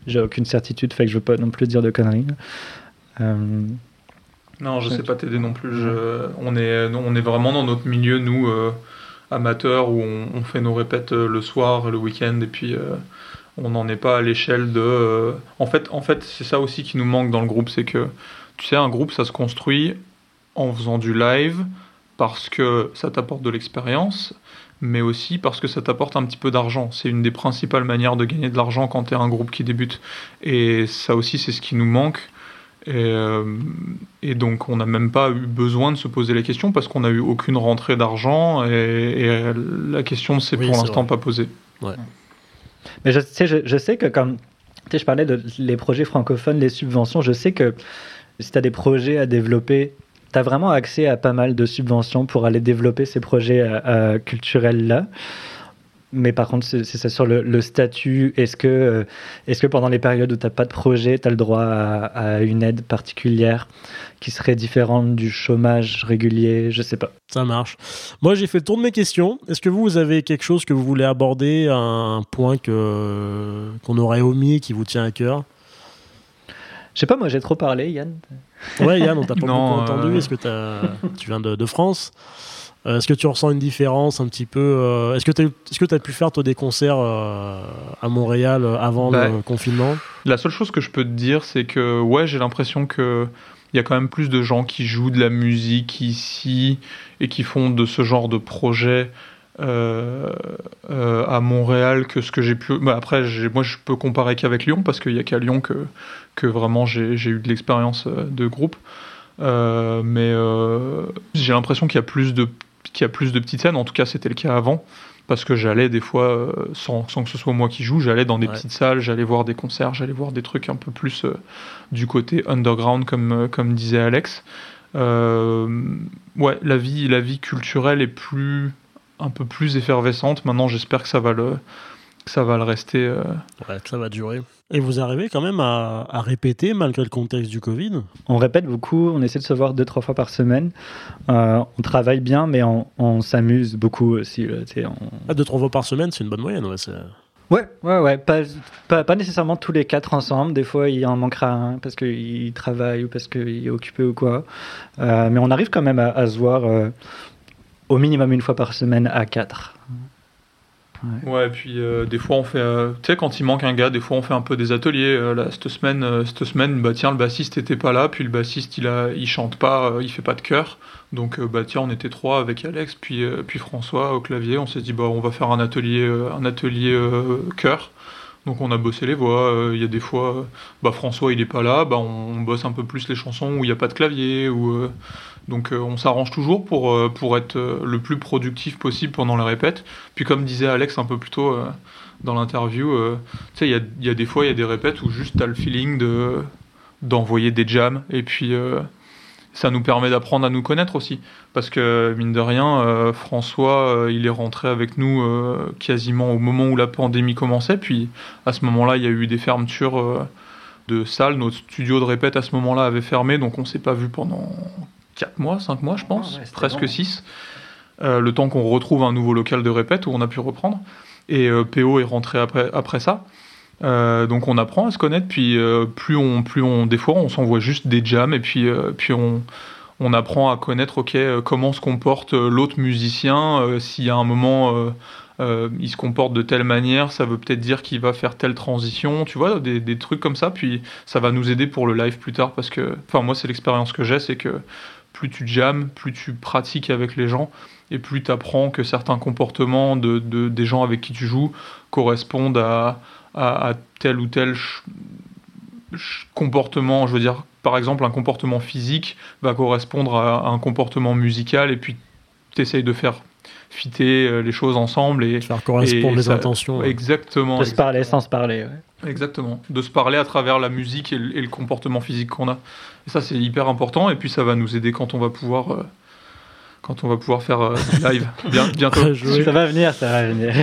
j'ai aucune certitude, fait que je ne veux pas non plus dire de conneries. Non, je sais pas t'aider non plus. on, est, on est vraiment dans notre milieu, nous, euh, amateurs, où on, fait nos répètes euh, le soir, le week-end, et puis euh, on n'en est pas à l'échelle de. En fait, en fait c'est ça aussi qui nous manque dans le groupe, c'est que, tu sais, un groupe, ça se construit en faisant du live, parce que ça t'apporte de l'expérience, mais aussi parce que ça t'apporte un petit peu d'argent. C'est une des principales manières de gagner de l'argent quand tu es un groupe qui débute. Et ça aussi, c'est ce qui nous manque et, euh, et, donc, on n'a même pas eu besoin de se poser la question parce qu'on n'a eu aucune rentrée d'argent et, la question ne s'est pour l'instant pas posée. Ouais. Mais je sais, je, sais que comme tu sais, je parlais de les projets francophones, les subventions, je sais que si tu as des projets à développer, tu as vraiment accès à pas mal de subventions pour aller développer ces projets euh, euh, culturels-là. Mais par contre, c'est ça sur le, statut. Est-ce que, euh, est que pendant les périodes où tu n'as pas de projet, tu as le droit à, une aide particulière qui serait différente du chômage régulier? Je sais pas. Ça marche. Moi, j'ai fait le tour de mes questions. Est-ce que vous, vous avez quelque chose que vous voulez aborder, un point que qu'on aurait omis qui vous tient à cœur? Je sais pas, moi j'ai trop parlé, Yann. Ouais, Yann, on t'a pas beaucoup entendu. Euh, Est-ce que as... tu viens de, de France? Est-ce que tu ressens une différence un petit peu euh, Est-ce que tu as pu faire toi, des concerts euh, à Montréal avant le bah, confinement? La seule chose que je peux te dire, c'est que ouais, j'ai l'impression que il y a quand même plus de gens qui jouent de la musique ici et qui font de ce genre de projet à Montréal que ce que j'ai pu. Bah, après, moi, je peux comparer qu'avec Lyon parce qu'il n'y a qu'à Lyon que, que vraiment j'ai eu de l'expérience de groupe. mais j'ai l'impression qu'il y a plus de qu'il y a plus de petites scènes. En tout cas, c'était le cas avant. Parce que j'allais des fois, euh, sans, sans, que ce soit moi qui joue, j'allais dans des petites salles, j'allais voir des concerts, j'allais voir des trucs un peu plus euh, du côté underground, comme, euh, comme disait Alex. ouais, la vie, la vie culturelle est plus, un peu plus effervescente. Maintenant, j'espère que ça va le, ça va le rester. Ouais, ça va durer. Et vous arrivez quand même à, répéter malgré le contexte du Covid? On répète beaucoup, on essaie de se voir deux, trois fois par semaine. Euh, on travaille bien, mais on, s'amuse beaucoup aussi. on... Ah, deux, trois fois par semaine, c'est une bonne moyenne. Ouais, ouais, ouais, ouais. Pas, pas, nécessairement tous les quatre ensemble. Des fois, il en manquera un parce qu'il travaille ou parce qu'il est occupé ou quoi. Euh, mais on arrive quand même à, se voir euh, au minimum une fois par semaine à quatre. Ouais. et puis euh, des fois on fait, euh, tu sais, quand il manque un gars, des fois on fait un peu des ateliers. Euh, là, cette semaine, cette semaine, bah tiens, le bassiste était pas là, puis le bassiste il a, il chante pas, il fait pas de chœur. Donc bah tiens, on était trois avec Alex, puis puis François au clavier. On s'est dit bah on va faire un atelier, un atelier chœur. Donc on a bossé les voix. Il y a des fois, bah François il est pas là, bah on, bosse un peu plus les chansons où il y a pas de clavier ou donc euh, on s'arrange toujours pour, euh, pour être euh, le plus productif possible pendant la répète. Puis comme disait Alex un peu plus tôt dans l'interview, tu il y a, des fois, il y a des répètes où juste tu as le feeling de, d'envoyer des jams. Et puis ça nous permet d'apprendre à nous connaître aussi. Parce que, mine de rien, François, il est rentré avec nous quasiment au moment où la pandémie commençait. Puis, à ce moment-là, il y a eu des fermetures de salles. Notre studio de répète, à ce moment-là, avait fermé. Donc, on s'est pas vu pendant 4 mois, 5 mois, je pense. presque 6. le temps qu'on retrouve un nouveau local de répète où on a pu reprendre. Et PO est rentré après, après ça. Euh, donc on apprend à se connaître, puis euh, plus on, plus on, des fois on s'envoie juste des jams et puis, euh, puis on, on apprend à connaître, ok, comment se comporte l'autre musicien. S'il y a un moment, il se comporte de telle manière, ça veut peut-être dire qu'il va faire telle transition, tu vois, des, des, trucs comme ça. Puis ça va nous aider pour le live plus tard parce que, enfin moi c'est l'expérience que j'ai, c'est que plus tu jammes, plus tu pratiques avec les gens et plus tu apprends que certains comportements de, de, des gens avec qui tu joues correspondent à à, tel ou tel comportement, je veux dire, par exemple, un comportement physique va correspondre à, un comportement musical, et puis tu essayes de faire fitter euh, les choses ensemble et faire correspondre les intentions. Exactement. De se parler sans se parler. Exactement. De se parler à travers la musique et le, comportement physique qu'on a. Et ça, c'est hyper important. Et puis, ça va nous aider quand on va pouvoir euh, quand on va pouvoir faire euh, live bientôt. ça va venir, ça va venir.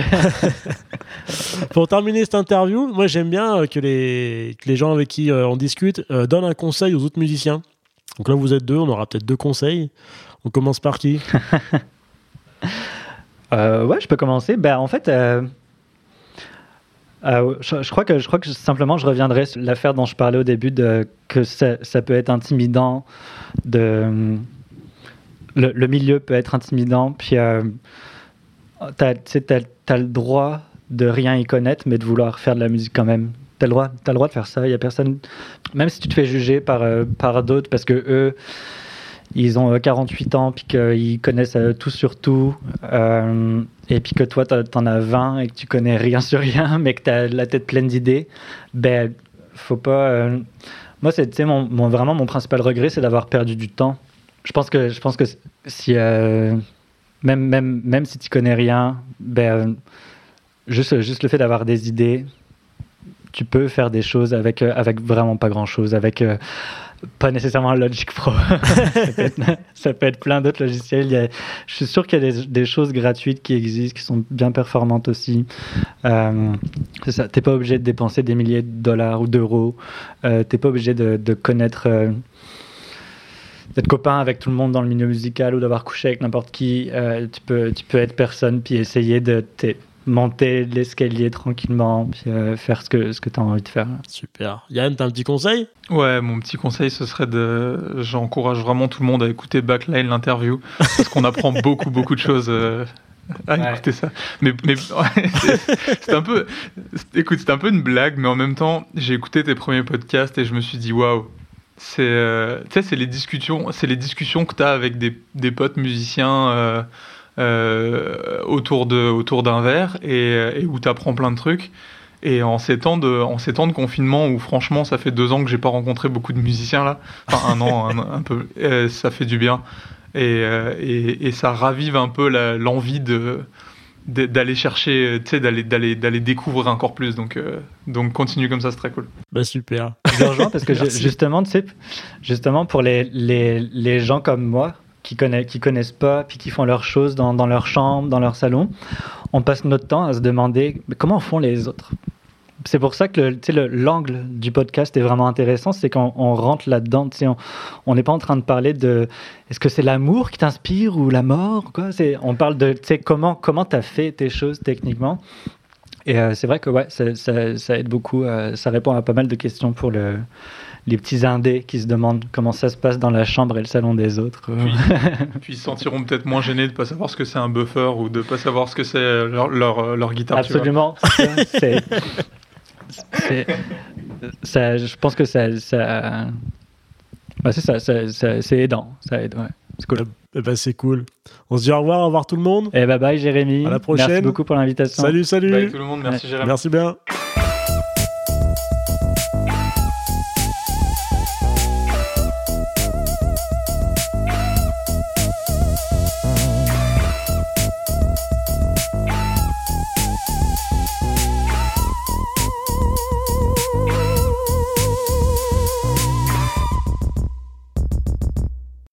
Pour terminer cette interview, moi j'aime bien euh, que les, les gens avec qui euh, on discute donnent un conseil aux autres musiciens. Donc là vous êtes deux, on aura peut-être deux conseils. On commence par qui? Ouais, je peux commencer. Ben, en fait, je, crois que, je crois que simplement je reviendrai sur l'affaire dont je parlais au début, que ça, peut être intimidant le, milieu peut être intimidant, puis euh, tu as, le droit de rien y connaître, mais de vouloir faire de la musique quand même. Tu as, as le droit de faire ça. Il y a personne, même si tu te fais juger par, euh, par d'autres, parce que eux, ils ont 48 euh, ans, puis qu'ils connaissent tout sur tout, et puis que toi, tu en as 20 et que tu connais rien sur rien, mais que tu as la tête pleine d'idées, ben, faut pas. moi, c'est vraiment mon principal regret, c'est d'avoir perdu du temps je pense que, je pense que si, euh, même, même, même si tu connais rien, ben, juste, juste le fait d'avoir des idées, tu peux faire des choses avec, euh, avec vraiment pas grand chose, avec euh, pas nécessairement Logic Pro. ça, peut être, plein d'autres logiciels. je suis sûr qu'il y a des, choses gratuites qui existent, qui sont bien performantes aussi. Euh, ça. T'es pas obligé de dépenser des milliers de dollars ou d'euros. Euh, T'es pas obligé de, connaître d'être copain avec tout le monde dans le milieu musical ou d'avoir couché avec n'importe qui. Euh, tu, peux, tu peux être personne puis essayer de monter l'escalier tranquillement puis euh, faire ce que, ce que tu as envie de faire. Super. Yann, tu as un petit conseil? Ouais, mon petit conseil, ce serait de. J'encourage vraiment tout le monde à écouter Backline, l'interview, parce qu'on apprend beaucoup, beaucoup de choses. Euh, à écouter ça. Mais, mais c'est un peu, écoute, c'est un peu une blague, mais en même temps, j'ai écouté tes premiers podcasts et je me suis dit, waouh, c'est euh, c'est les discussions, c'est les discussions que tu as avec des, des, potes musiciens euh, euh, autour de autour d'un verre et, où tu apprends plein de trucs. Et en ces temps de en ces temps de confinement où franchement ça fait deux ans que j'ai pas rencontré beaucoup de musiciens là, enfin un an un, peu, ça fait du bien et, et, et ça ravive un peu l'envie de d'aller chercher, tu sais, d'aller, d'aller, d'aller découvrir encore plus. Donc, euh, donc continue comme ça, c'est très cool. Bah super. Je rejoins parce que justement, tu sais, justement pour les, les, les gens comme moi qui connaissent, connaissent pas, puis qui font leurs choses dans, leur chambre, dans leur salon, on passe notre temps à se demander mais comment font les autres? C'est pour ça que l'angle du podcast est vraiment intéressant, c'est qu'on rentre là-dedans. On n'est pas en train de parler de est-ce que c'est l'amour qui t'inspire ou la mort quoi? On parle de comment comment tu as fait tes choses techniquement. Et euh, c'est vrai que ouais, ça, aide beaucoup. Euh, ça répond à pas mal de questions pour le, les petits indés qui se demandent comment ça se passe dans la chambre et le salon des autres. Puis, ils se sentiront peut-être moins gênés de ne pas savoir ce que c'est un buffer ou de ne pas savoir ce que c'est leur, leur, leur, guitare. Absolument. C'est ça, je pense que ça, ça bah, c'est ça, c'est aidant, ça aide, ouais. C'est cool. Eh ben, c'est cool. On se dit au revoir, au revoir tout le monde. Et eh, bye bye Jérémy. À la prochaine. Merci beaucoup pour l'invitation. Salut, salut. Bye tout le monde, merci Jérémy. Merci bien.